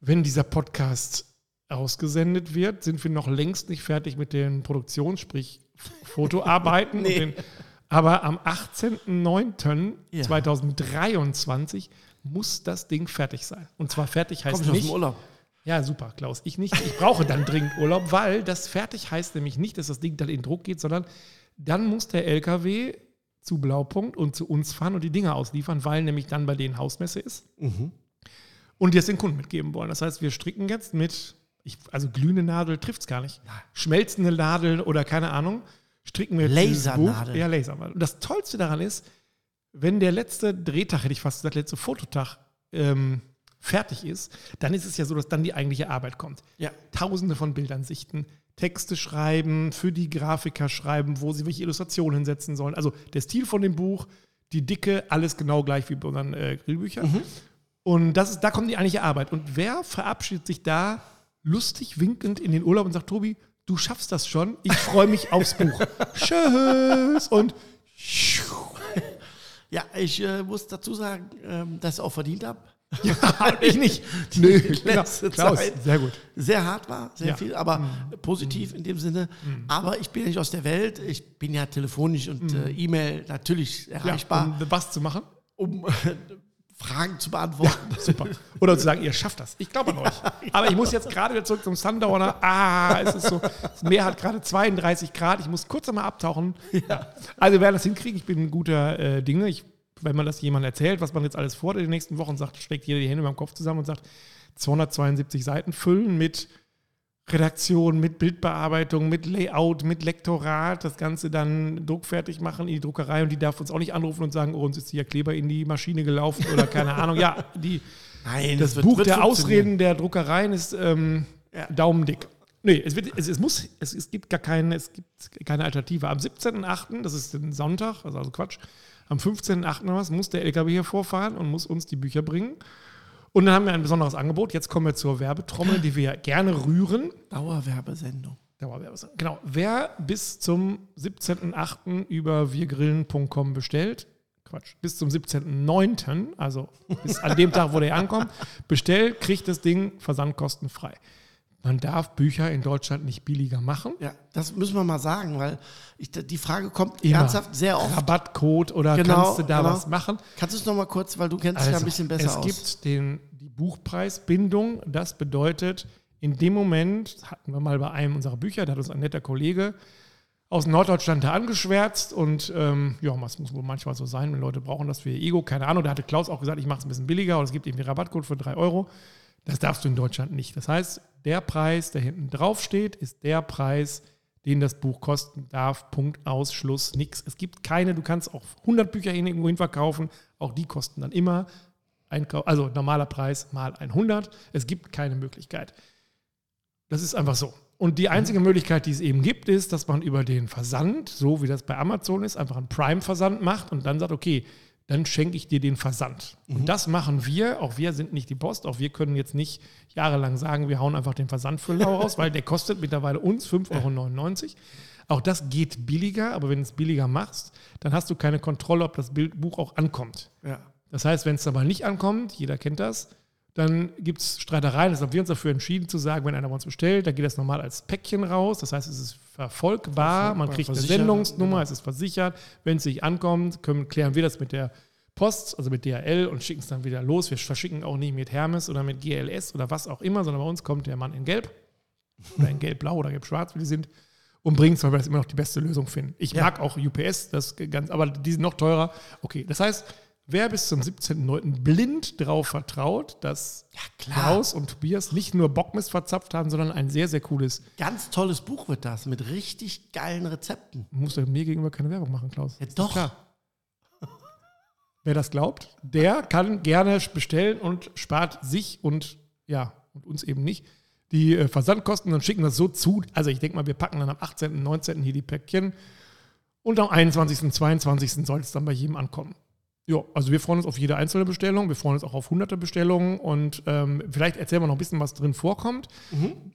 wenn dieser Podcast ausgesendet wird, sind wir noch längst nicht fertig mit den Produktions-, sprich Fotoarbeiten. Nee. den, aber am 18.09.2023 Ja. muss das Ding fertig sein. Und zwar fertig heißt Komm ich aus nicht. dem Urlaub. Ja, super, Klaus. Ich nicht. Ich brauche dann dringend Urlaub, weil das fertig heißt nämlich nicht, dass das Ding dann in Druck geht, sondern dann muss der LKW zu Blaupunkt und zu uns fahren und die Dinge ausliefern, weil nämlich dann bei denen Hausmesse ist Mhm. und die es den Kunden mitgeben wollen. Das heißt, wir stricken jetzt mit, ich, also glühende Nadel trifft es gar nicht, schmelzende Nadel oder keine Ahnung, stricken wir Lasernadel. Ja, Lasernadel. Und das Tollste daran ist, wenn der letzte Drehtag, hätte ich fast gesagt, letzte Fototag ähm, fertig ist, dann ist es ja so, dass dann die eigentliche Arbeit kommt. Ja. Tausende von Bildern sichten, Texte schreiben, für die Grafiker schreiben, wo sie welche Illustrationen hinsetzen sollen. Also der Stil von dem Buch, die Dicke, alles genau gleich wie bei unseren äh, Grillbüchern. Mhm. Und das ist, da kommt die eigentliche Arbeit. Und wer verabschiedet sich da lustig winkend in den Urlaub und sagt, Tobi, du schaffst das schon, ich freue mich aufs Buch. Tschüss und Ja, ich äh, muss dazu sagen, ähm, dass ich auch verdient habe. ich nicht. Nö, letzte Klaus, Zeit. sehr gut. Sehr hart war, sehr Ja. Mhm. viel, aber positiv in dem Sinne. Aber ich bin ja nicht aus der Welt. Ich bin ja telefonisch und äh, E-Mail natürlich Mhm. Ja, erreichbar, um was zu machen? um Fragen zu beantworten. Super. Oder zu sagen, ihr schafft das. Ich glaube an euch. Aber ich muss jetzt gerade wieder zurück zum Sundowner. Ah, es ist so, das Meer hat gerade 32 Grad. Ich muss kurz einmal abtauchen. Ja. Also wir werden das hinkriegen. Ich bin ein guter äh, Dinge. Ich, wenn man das jemandem erzählt, was man jetzt alles in den nächsten Wochen, sagt, schlägt jeder die Hände beim Kopf zusammen und sagt, 272 Seiten füllen mit Redaktion, mit Bildbearbeitung, mit Layout, mit Lektorat, das Ganze dann druckfertig machen in die Druckerei und die darf uns auch nicht anrufen und sagen, oh, uns ist hier Kleber in die Maschine gelaufen oder keine Ahnung. Ja, die, Nein, das wird- Buch der. Ausreden der Druckereien ist ähm, daumendick. Nee, es, wird, es, es muss, es, es gibt gar keine, es gibt keine Alternative. Am 17.8., das ist ein Sonntag, also, also Quatsch, am 15.8. oder was, muss der LKW hier vorfahren und muss uns die Bücher bringen. Und dann haben wir ein besonderes Angebot. Jetzt kommen wir zur Werbetrommel, die wir gerne rühren. Dauerwerbesendung. Dauerwerbesendung. Genau. Wer bis zum 17.8. über wirgrillen.com bestellt, Quatsch, bis zum 17.9., also bis an dem Tag, wo der ankommt, bestellt, kriegt das Ding versandkostenfrei. Man darf Bücher in Deutschland nicht billiger machen. Ja, das müssen wir mal sagen, weil ich, die Frage kommt Immer. ernsthaft sehr oft. Rabattcode oder Genau, kannst du da genau. was machen? Kannst du es noch mal kurz, weil du kennst dich ja ein bisschen besser Also, es aus. gibt den, die Buchpreisbindung. Das bedeutet, in dem Moment, hatten wir mal bei einem unserer Bücher, da hat uns ein netter Kollege aus Norddeutschland da angeschwärzt und ähm, ja, das muss wohl manchmal so sein, wenn Leute brauchen das für ihr Ego, keine Ahnung. Da hatte Klaus auch gesagt, ich mache es ein bisschen billiger und es gibt irgendwie Rabattcode für 3 Euro. Das darfst du in Deutschland nicht. Das heißt, der Preis, der hinten drauf steht, ist der Preis, den das Buch kosten darf. Punkt, Ausschluss, nix. Es gibt keine, du kannst auch 100 Bücher irgendwo hin verkaufen, auch die kosten dann immer, Einkau also normaler Preis mal 100. Es gibt keine Möglichkeit. Das ist einfach so. Und die einzige Möglichkeit, die es eben gibt, ist, dass man über den Versand, so wie das bei Amazon ist, einfach einen Prime-Versand macht und dann sagt, okay, dann schenke ich dir den Versand. Und das machen wir. Auch wir sind nicht die Post. Auch wir können jetzt nicht jahrelang sagen, wir hauen einfach den Versand für lau raus, weil der kostet mittlerweile uns 5,99 Euro. Auch das geht billiger, aber wenn du es billiger machst, dann hast du keine Kontrolle, ob das Bild- Buch auch ankommt. Ja. Das heißt, wenn es aber nicht ankommt, jeder kennt das, dann gibt es Streitereien. Deshalb haben wir uns dafür entschieden zu sagen, wenn einer bei uns bestellt, dann geht das normal als Päckchen raus. Das heißt, es ist verfolgbar, man kriegt eine Sendungsnummer, genau. es ist versichert. Wenn es nicht ankommt, können, klären wir das mit der Post, also mit DHL und schicken es dann wieder los. Wir verschicken auch nicht mit Hermes oder mit GLS oder was auch immer, sondern bei uns kommt der Mann in Gelb oder in Gelb-Blau oder Gelb-Schwarz, wie die sind, und bringt es, weil wir das immer noch die beste Lösung finden. Ich Ja. mag auch UPS, das ganz, aber die sind noch teurer. Okay, das heißt, wer bis zum 17.09. blind darauf vertraut, dass Ja. Klaus und Tobias nicht nur Bockmist verzapft haben, sondern ein sehr, sehr cooles, Ganz tolles Buch wird das mit richtig geilen Rezepten. du musst mir gegenüber keine Werbung machen, Klaus. Ja, doch. Klar. Wer das glaubt, der kann gerne bestellen und spart sich und ja, und uns eben nicht die äh, Versandkosten und schicken das so zu. Also ich denke mal, wir packen dann am 18., 19. hier die Päckchen und am 21., 22. soll es dann bei jedem ankommen. Ja, also wir freuen uns auf jede einzelne Bestellung, wir freuen uns auch auf hunderte Bestellungen und ähm, vielleicht erzählen wir noch ein bisschen, was drin vorkommt.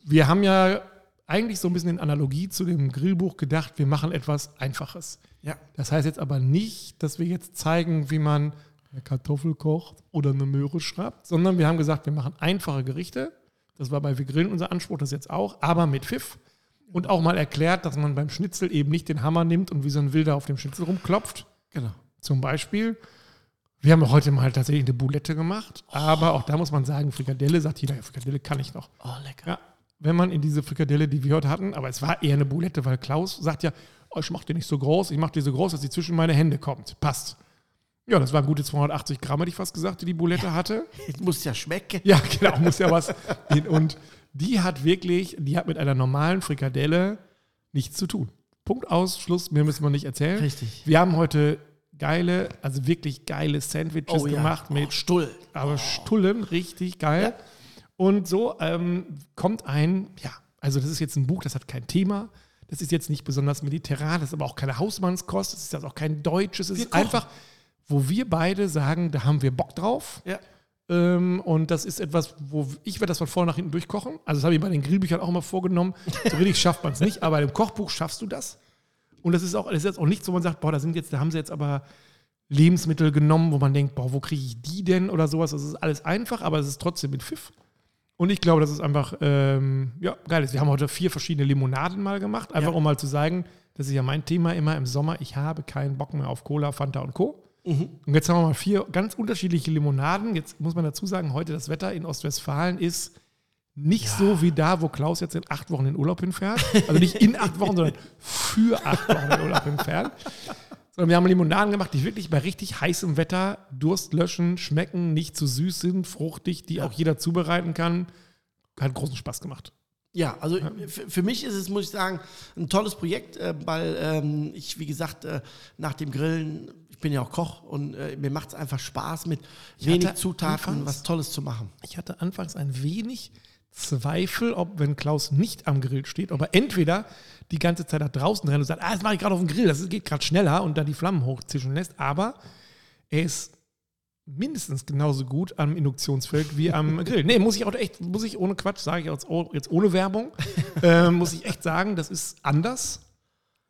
Wir haben ja eigentlich so ein bisschen in Analogie zu dem Grillbuch gedacht, wir machen etwas Einfaches. Ja. Das heißt jetzt aber nicht, dass wir jetzt zeigen, wie man eine Kartoffel kocht oder eine Möhre schreibt, sondern wir haben gesagt, wir machen einfache Gerichte. Das war bei Wir Grillen unser Anspruch, das jetzt auch, aber mit Pfiff. Und auch mal erklärt, dass man beim Schnitzel eben nicht den Hammer nimmt und wie so ein Wilder auf dem Schnitzel rumklopft. Genau. Zum Beispiel, wir haben heute mal tatsächlich eine Boulette gemacht, aber auch da muss man sagen, Frikadelle, sagt jeder, ja, Frikadelle kann ich noch. Oh, lecker. Ja, wenn man in diese Frikadelle, die wir heute hatten, aber es war eher eine Boulette, weil Klaus sagt ja, oh, ich mache die nicht so groß, ich mache die so groß, dass sie zwischen meine Hände kommt. Passt. Ja, das waren gute 280 Gramm, hätte ich fast gesagt, die die Boulette hatte. Muss ja schmecken. Ja, genau, muss ja was. Und die hat wirklich, die hat mit einer normalen Frikadelle nichts zu tun. Punkt aus, Schluss, mehr müssen wir nicht erzählen. Richtig. Wir haben heute geile, also wirklich geile Sandwiches gemacht oh, mit Stull. aber Stullen, richtig geil. Und so ähm, kommt ein, ja, also das ist jetzt ein Buch, das hat kein Thema. Das ist jetzt nicht besonders mediterran, das ist aber auch keine Hausmannskost, das ist jetzt auch kein deutsches. Es ist einfach, wo wir beide sagen, da haben wir Bock drauf. Ja. Ähm, und das ist etwas, wo ich werde das von vorne nach hinten durchkochen. Also das habe ich bei den Grillbüchern auch immer vorgenommen. So richtig schafft man es nicht, aber im Kochbuch schaffst du das. Und das ist auch, das ist jetzt auch nicht so, man sagt, boah, da sind jetzt, da haben sie jetzt aber Lebensmittel genommen, wo man denkt, boah, wo kriege ich die denn oder sowas. Das ist alles einfach, aber es ist trotzdem mit Pfiff. Und ich glaube, das ist einfach, ähm, ja, geil. ist. Wir haben heute vier verschiedene Limonaden mal gemacht, einfach Ja. um mal zu sagen, das ist ja mein Thema immer im Sommer, ich habe keinen Bock mehr auf Cola, Fanta und Co. Und jetzt haben wir mal vier ganz unterschiedliche Limonaden. Jetzt muss man dazu sagen, heute das Wetter in Ostwestfalen ist nicht so wie da, wo Klaus jetzt in acht Wochen in Urlaub hinfährt. Also nicht in acht Wochen, sondern für acht Wochen in Urlaub hinfährt. Sondern wir haben Limonaden gemacht, die wirklich bei richtig heißem Wetter Durst löschen, schmecken, nicht zu süß sind, fruchtig, die auch jeder zubereiten kann. Hat großen Spaß gemacht. Ja, also für, für mich ist es, muss ich sagen, ein tolles Projekt, äh, weil ähm, ich, wie gesagt, äh, nach dem Grillen, ich bin ja auch Koch und äh, mir macht es einfach Spaß, mit wenig hatte Zutaten anfangs- was Tolles zu machen. Ich hatte anfangs ein wenig Zweifel, ob, wenn Klaus nicht am Grill steht, ob er entweder die ganze Zeit nach draußen rennt und sagt, ah, das mache ich gerade auf dem Grill, das geht gerade schneller und dann die Flammen hochzischen lässt, aber er ist mindestens genauso gut am Induktionsfeld wie am Grill. Nee, muss ich auch echt, muss ich ohne Quatsch, sage ich jetzt, oh- jetzt ohne Werbung, ähm, muss ich echt sagen, das ist anders.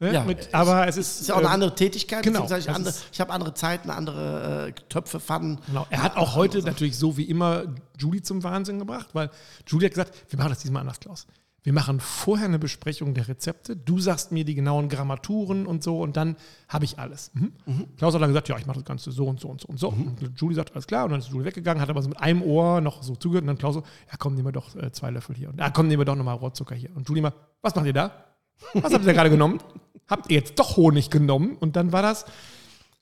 Ne? Ja, Mit, aber es ist, ist ja auch eine ähm, andere Tätigkeit, genau, andere, ich habe andere Zeiten, andere äh, Töpfe, Pfannen. Genau. Er hat auch heute natürlich so wie immer Julie zum Wahnsinn gebracht, weil Julie hat gesagt, wir machen das diesmal anders, Klaus. Wir machen vorher eine Besprechung der Rezepte. Du sagst mir die genauen Grammaturen und so und dann habe ich alles. Mhm. Klaus hat dann gesagt, ja, ich mache das Ganze so und so und so und so. Und Julie sagt, alles klar. Und dann ist Julie weggegangen, hat aber so mit einem Ohr noch so zugehört. Und dann Klaus so, ja, komm, nehmen wir doch äh, zwei Löffel hier. Und ja, komm, nehmen wir doch nochmal Rohrzucker hier. Und Julie mal, was macht ihr da? Was habt ihr gerade genommen? Habt ihr jetzt doch Honig genommen? Und dann war das,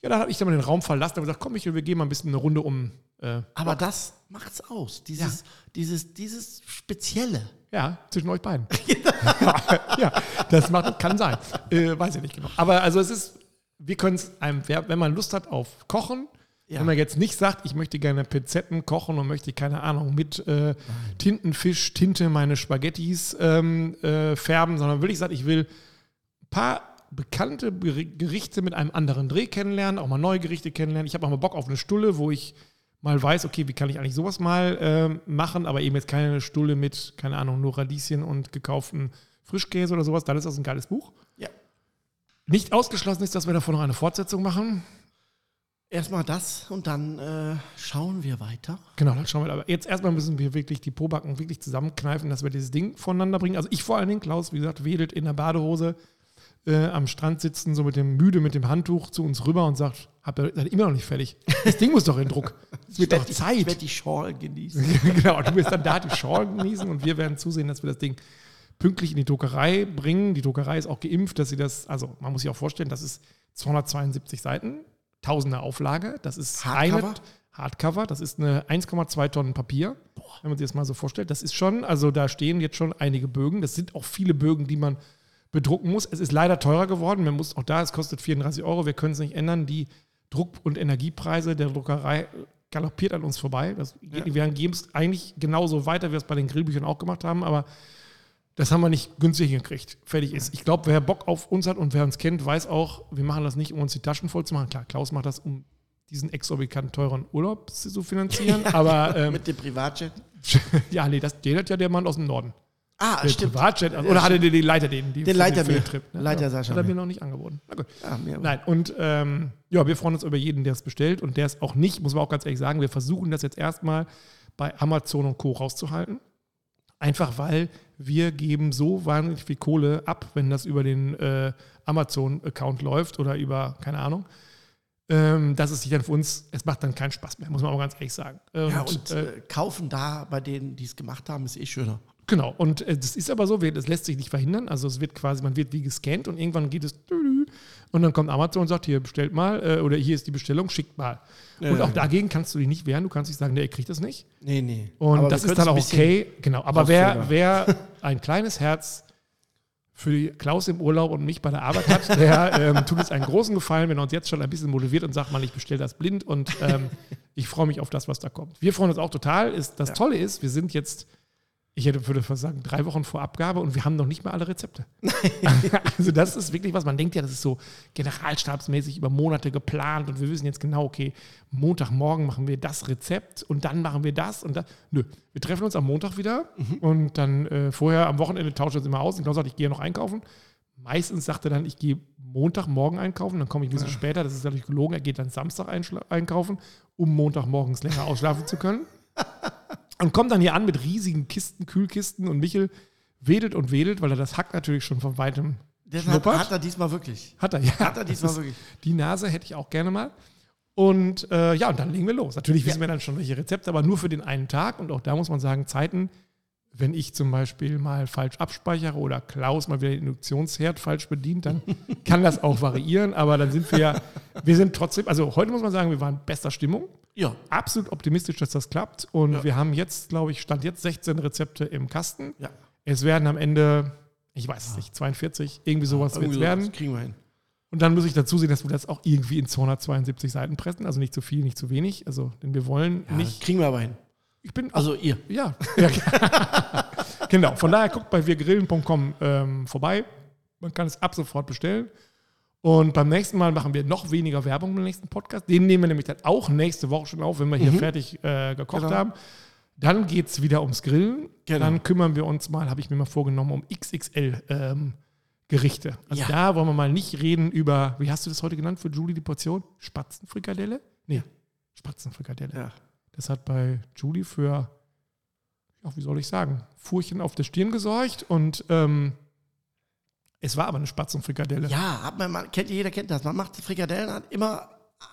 ja, dann habe ich dann mal den Raum verlassen und gesagt, komm, Michael, wir gehen mal ein bisschen eine Runde um. Äh, Aber das macht's aus. Dieses, dieses, dieses Spezielle. ja, zwischen euch beiden. ja, das macht, kann sein. Äh, weiß ich nicht genau. Aber also es ist, wir können es einem, wenn man Lust hat auf Kochen, Ja. wenn man jetzt nicht sagt, ich möchte gerne Pizzetten kochen und möchte, keine Ahnung, mit äh, Tintenfisch, Tinte meine Spaghettis ähm, äh, färben, sondern wirklich sagt, ich will ein paar bekannte Ger- Gerichte mit einem anderen Dreh kennenlernen, auch mal neue Gerichte kennenlernen. Ich habe auch mal Bock auf eine Stulle, wo ich mal weiß, okay, wie kann ich eigentlich sowas mal ähm, machen, aber eben jetzt keine Stulle mit, keine Ahnung, nur Radieschen und gekauften Frischkäse oder sowas, dann ist das ein geiles Buch. Ja. Nicht ausgeschlossen ist, dass wir davon noch eine Fortsetzung machen. Erstmal das und dann äh, schauen wir weiter. Genau, dann schauen wir. Aber jetzt erstmal müssen wir wirklich die Pobacken wirklich zusammenkneifen, dass wir dieses Ding voneinander bringen. Also ich vor allen Dingen, Klaus, wie gesagt, wedelt in der Badehose äh, am Strand sitzen, so mit dem müde mit dem Handtuch zu uns rüber und sagt, habt ihr seid immer noch nicht fertig? Das Ding muss doch in Druck. Es wird doch Ich Zeit. werde die Schorle genießen. genau, du wirst dann da die Schorlen genießen und wir werden zusehen, dass wir das Ding pünktlich in die Druckerei bringen. Die Druckerei ist auch geimpft, dass sie das, also man muss sich auch vorstellen, das ist 272 Seiten, tausender Auflage, das ist Hardcover? eine Hardcover, das ist eine 1,2 Tonnen Papier, wenn man sich das mal so vorstellt. Das ist schon, also da stehen jetzt schon einige Bögen, das sind auch viele Bögen, die man bedrucken muss. Es ist leider teurer geworden, man muss auch da, es kostet 34 Euro, wir können es nicht ändern, die Druck- und Energiepreise der Druckerei galoppiert an uns vorbei. Das, Ja. Wir geben es eigentlich genauso weiter, wie wir es bei den Grillbüchern auch gemacht haben, aber das haben wir nicht günstig gekriegt. Fertig ist. Ich glaube, wer Bock auf uns hat und wer uns kennt, weiß auch, wir machen das nicht, um uns die Taschen voll zu machen. Klar, Klaus macht das, um diesen exorbitant teuren Urlaub zu finanzieren. aber ähm, Mit dem Privatjet. ja, nee, das, den hat ja der Mann aus dem Norden. Ah, Der stimmt. Privatjet. Also, oder hatte der den Leiter den? Die, Den Leiter den. Trip, ne? Leiter ja, Sascha Hat er mir. noch nicht angeboten. Na gut. Ah, mir- Nein, und ähm, ja, wir freuen uns über jeden, der es bestellt und der es auch nicht, muss man auch ganz ehrlich sagen, wir versuchen das jetzt erstmal bei Amazon und Co. rauszuhalten. Einfach weil wir geben so wahnsinnig viel Kohle ab, wenn das über den äh, Amazon-Account läuft oder über, keine Ahnung, ähm, dass es sich dann für uns, es macht dann keinen Spaß mehr, muss man auch ganz ehrlich sagen. Und, Ja, und äh, äh, kaufen da bei denen, die es gemacht haben, ist eh schöner. Genau, und äh, das ist aber so, das lässt sich nicht verhindern. Also es wird quasi, man wird wie gescannt und irgendwann geht es und dann kommt Amazon und sagt, hier bestellt mal äh, oder hier ist die Bestellung, schickt mal. Ja, und auch dagegen kannst du dich nicht wehren, du kannst nicht sagen, nee, ihr kriegt das nicht. Nee, nee. Und Aber das ist dann auch okay, genau. Aber wer, wer ein kleines Herz für die Klaus im Urlaub und mich bei der Arbeit hat, der ähm, tut uns einen großen Gefallen, wenn er uns jetzt schon ein bisschen motiviert und sagt, man, ich bestelle das blind und ähm, ich freue mich auf das, was da kommt. Wir freuen uns auch total. Ist, das Ja. Tolle ist, wir sind jetzt, ich hätte, würde fast sagen, drei Wochen vor Abgabe und wir haben noch nicht mal alle Rezepte. also das ist wirklich was, man denkt ja, das ist so generalstabsmäßig über Monate geplant und wir wissen jetzt genau, okay, Montagmorgen machen wir das Rezept und dann machen wir das und das. Nö, wir treffen uns am Montag wieder und dann äh, vorher am Wochenende tauschen wir uns immer aus und Klaus sagt, ich gehe noch einkaufen. Meistens sagt er dann, ich gehe Montagmorgen einkaufen, dann komme ich ein bisschen später, das ist natürlich gelogen, er geht dann Samstag einkaufen, um Montagmorgens länger ausschlafen zu können. Und kommt dann hier an mit riesigen Kisten, Kühlkisten und Michel wedelt und wedelt, weil er das Hack natürlich schon von weitem Das hat, schnuppert. hat er diesmal wirklich. Hat er, ja. Hat er diesmal wirklich. Die Nase hätte ich auch gerne mal. Und äh, ja, und dann legen wir los. Natürlich wissen wir dann schon, welche Rezepte, aber nur für den einen Tag. Und auch da muss man sagen, Zeiten, wenn ich zum Beispiel mal falsch abspeichere oder Klaus mal wieder den Induktionsherd falsch bedient, dann kann das auch variieren. Aber dann sind wir ja, wir sind trotzdem, also heute muss man sagen, wir waren in bester Stimmung. Ja. Absolut optimistisch, dass das klappt. Und Ja. wir haben jetzt, glaube ich, stand jetzt 16 Rezepte im Kasten. Ja. Es werden am Ende, ich weiß es nicht, 42, irgendwie sowas wird es werden. sowas kriegen wir hin. Und dann muss ich dazu sehen, dass wir das auch irgendwie in 272 Seiten pressen. Also nicht zu viel, nicht zu wenig. Also, denn wir wollen Ja, nicht. Kriegen wir aber hin. Ich bin. Also ihr. ja. genau. Von daher guckt bei wirgrillen.com ähm, vorbei. Man kann es ab sofort bestellen. Und beim nächsten Mal machen wir noch weniger Werbung im nächsten Podcast. Den nehmen wir nämlich dann auch nächste Woche schon auf, wenn wir hier fertig äh, gekocht Genau. haben. Dann geht es wieder ums Grillen. Genau. Dann kümmern wir uns mal, habe ich mir mal vorgenommen, um XXL ähm, Gerichte. Also Ja. da wollen wir mal nicht reden über, wie hast du das heute genannt für Julie die Portion? Spatzenfrikadelle? Nee, Spatzenfrikadelle. Ja. Das hat bei Julie für, ja, wie soll ich sagen, Furchen auf der Stirn gesorgt und ähm, es war aber eine Spatzenfrikadelle. Ja, hat man, man kennt, jeder kennt das. Man macht die Frikadellen hat immer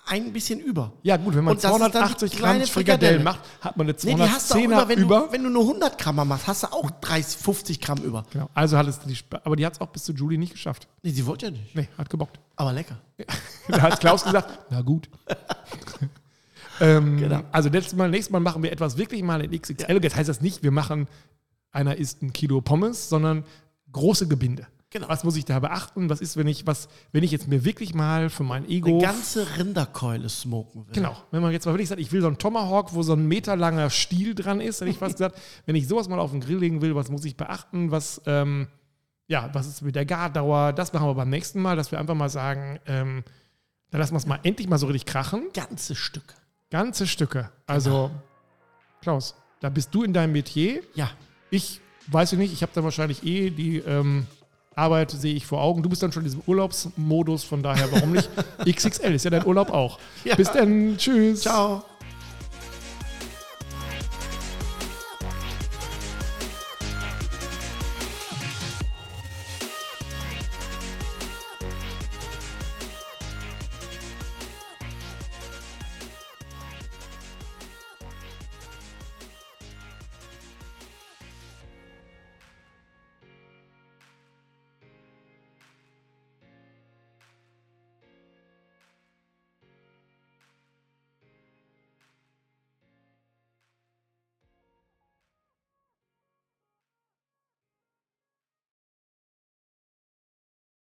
ein bisschen über. Ja, gut, wenn man Und das ist dann die 280 Gramm Frikadellen Frikadelle. macht, hat man eine Nee, die hast du auch 210er immer, wenn, über. Du, wenn du nur 100 Gramm machst, hast du auch 30, 50 Gramm über. genau, also hat es die, Sp- aber die hat es auch bis zu Julie nicht geschafft. Nee, sie wollte ja nicht. Nee, hat gebockt. Aber lecker. Da hat Klaus gesagt, na gut. ähm, Genau. Also nächstes Mal, nächstes Mal machen wir etwas wirklich mal in XXL. Das heißt das nicht, wir machen, einer isst ein Kilo Pommes, sondern große Gebinde. Genau. Was muss ich da beachten? Was ist, wenn ich, was, wenn ich jetzt mir wirklich mal für mein Eine Ego. ganze Rinderkeule smoken will. Genau, wenn man jetzt mal wirklich sagt, ich will so einen Tomahawk, wo so ein meterlanger Stiel dran ist, hätte ich fast gesagt, wenn ich sowas mal auf den Grill legen will, was muss ich beachten? Was, ähm, ja, was ist mit der Gardauer? Das machen wir beim nächsten Mal, dass wir einfach mal sagen, ähm, dann lassen wir es mal endlich mal so richtig krachen. Ganze Stück. Ganze Stücke. Also, Klaus, da bist du in deinem Metier. Ja. Ich weiß ich nicht, ich habe da wahrscheinlich eh die ähm, Arbeit, sehe ich vor Augen. Du bist dann schon in diesem Urlaubsmodus, von daher warum nicht? XXL ist ja dein Urlaub auch. Ja. Bis dann, tschüss. Ciao.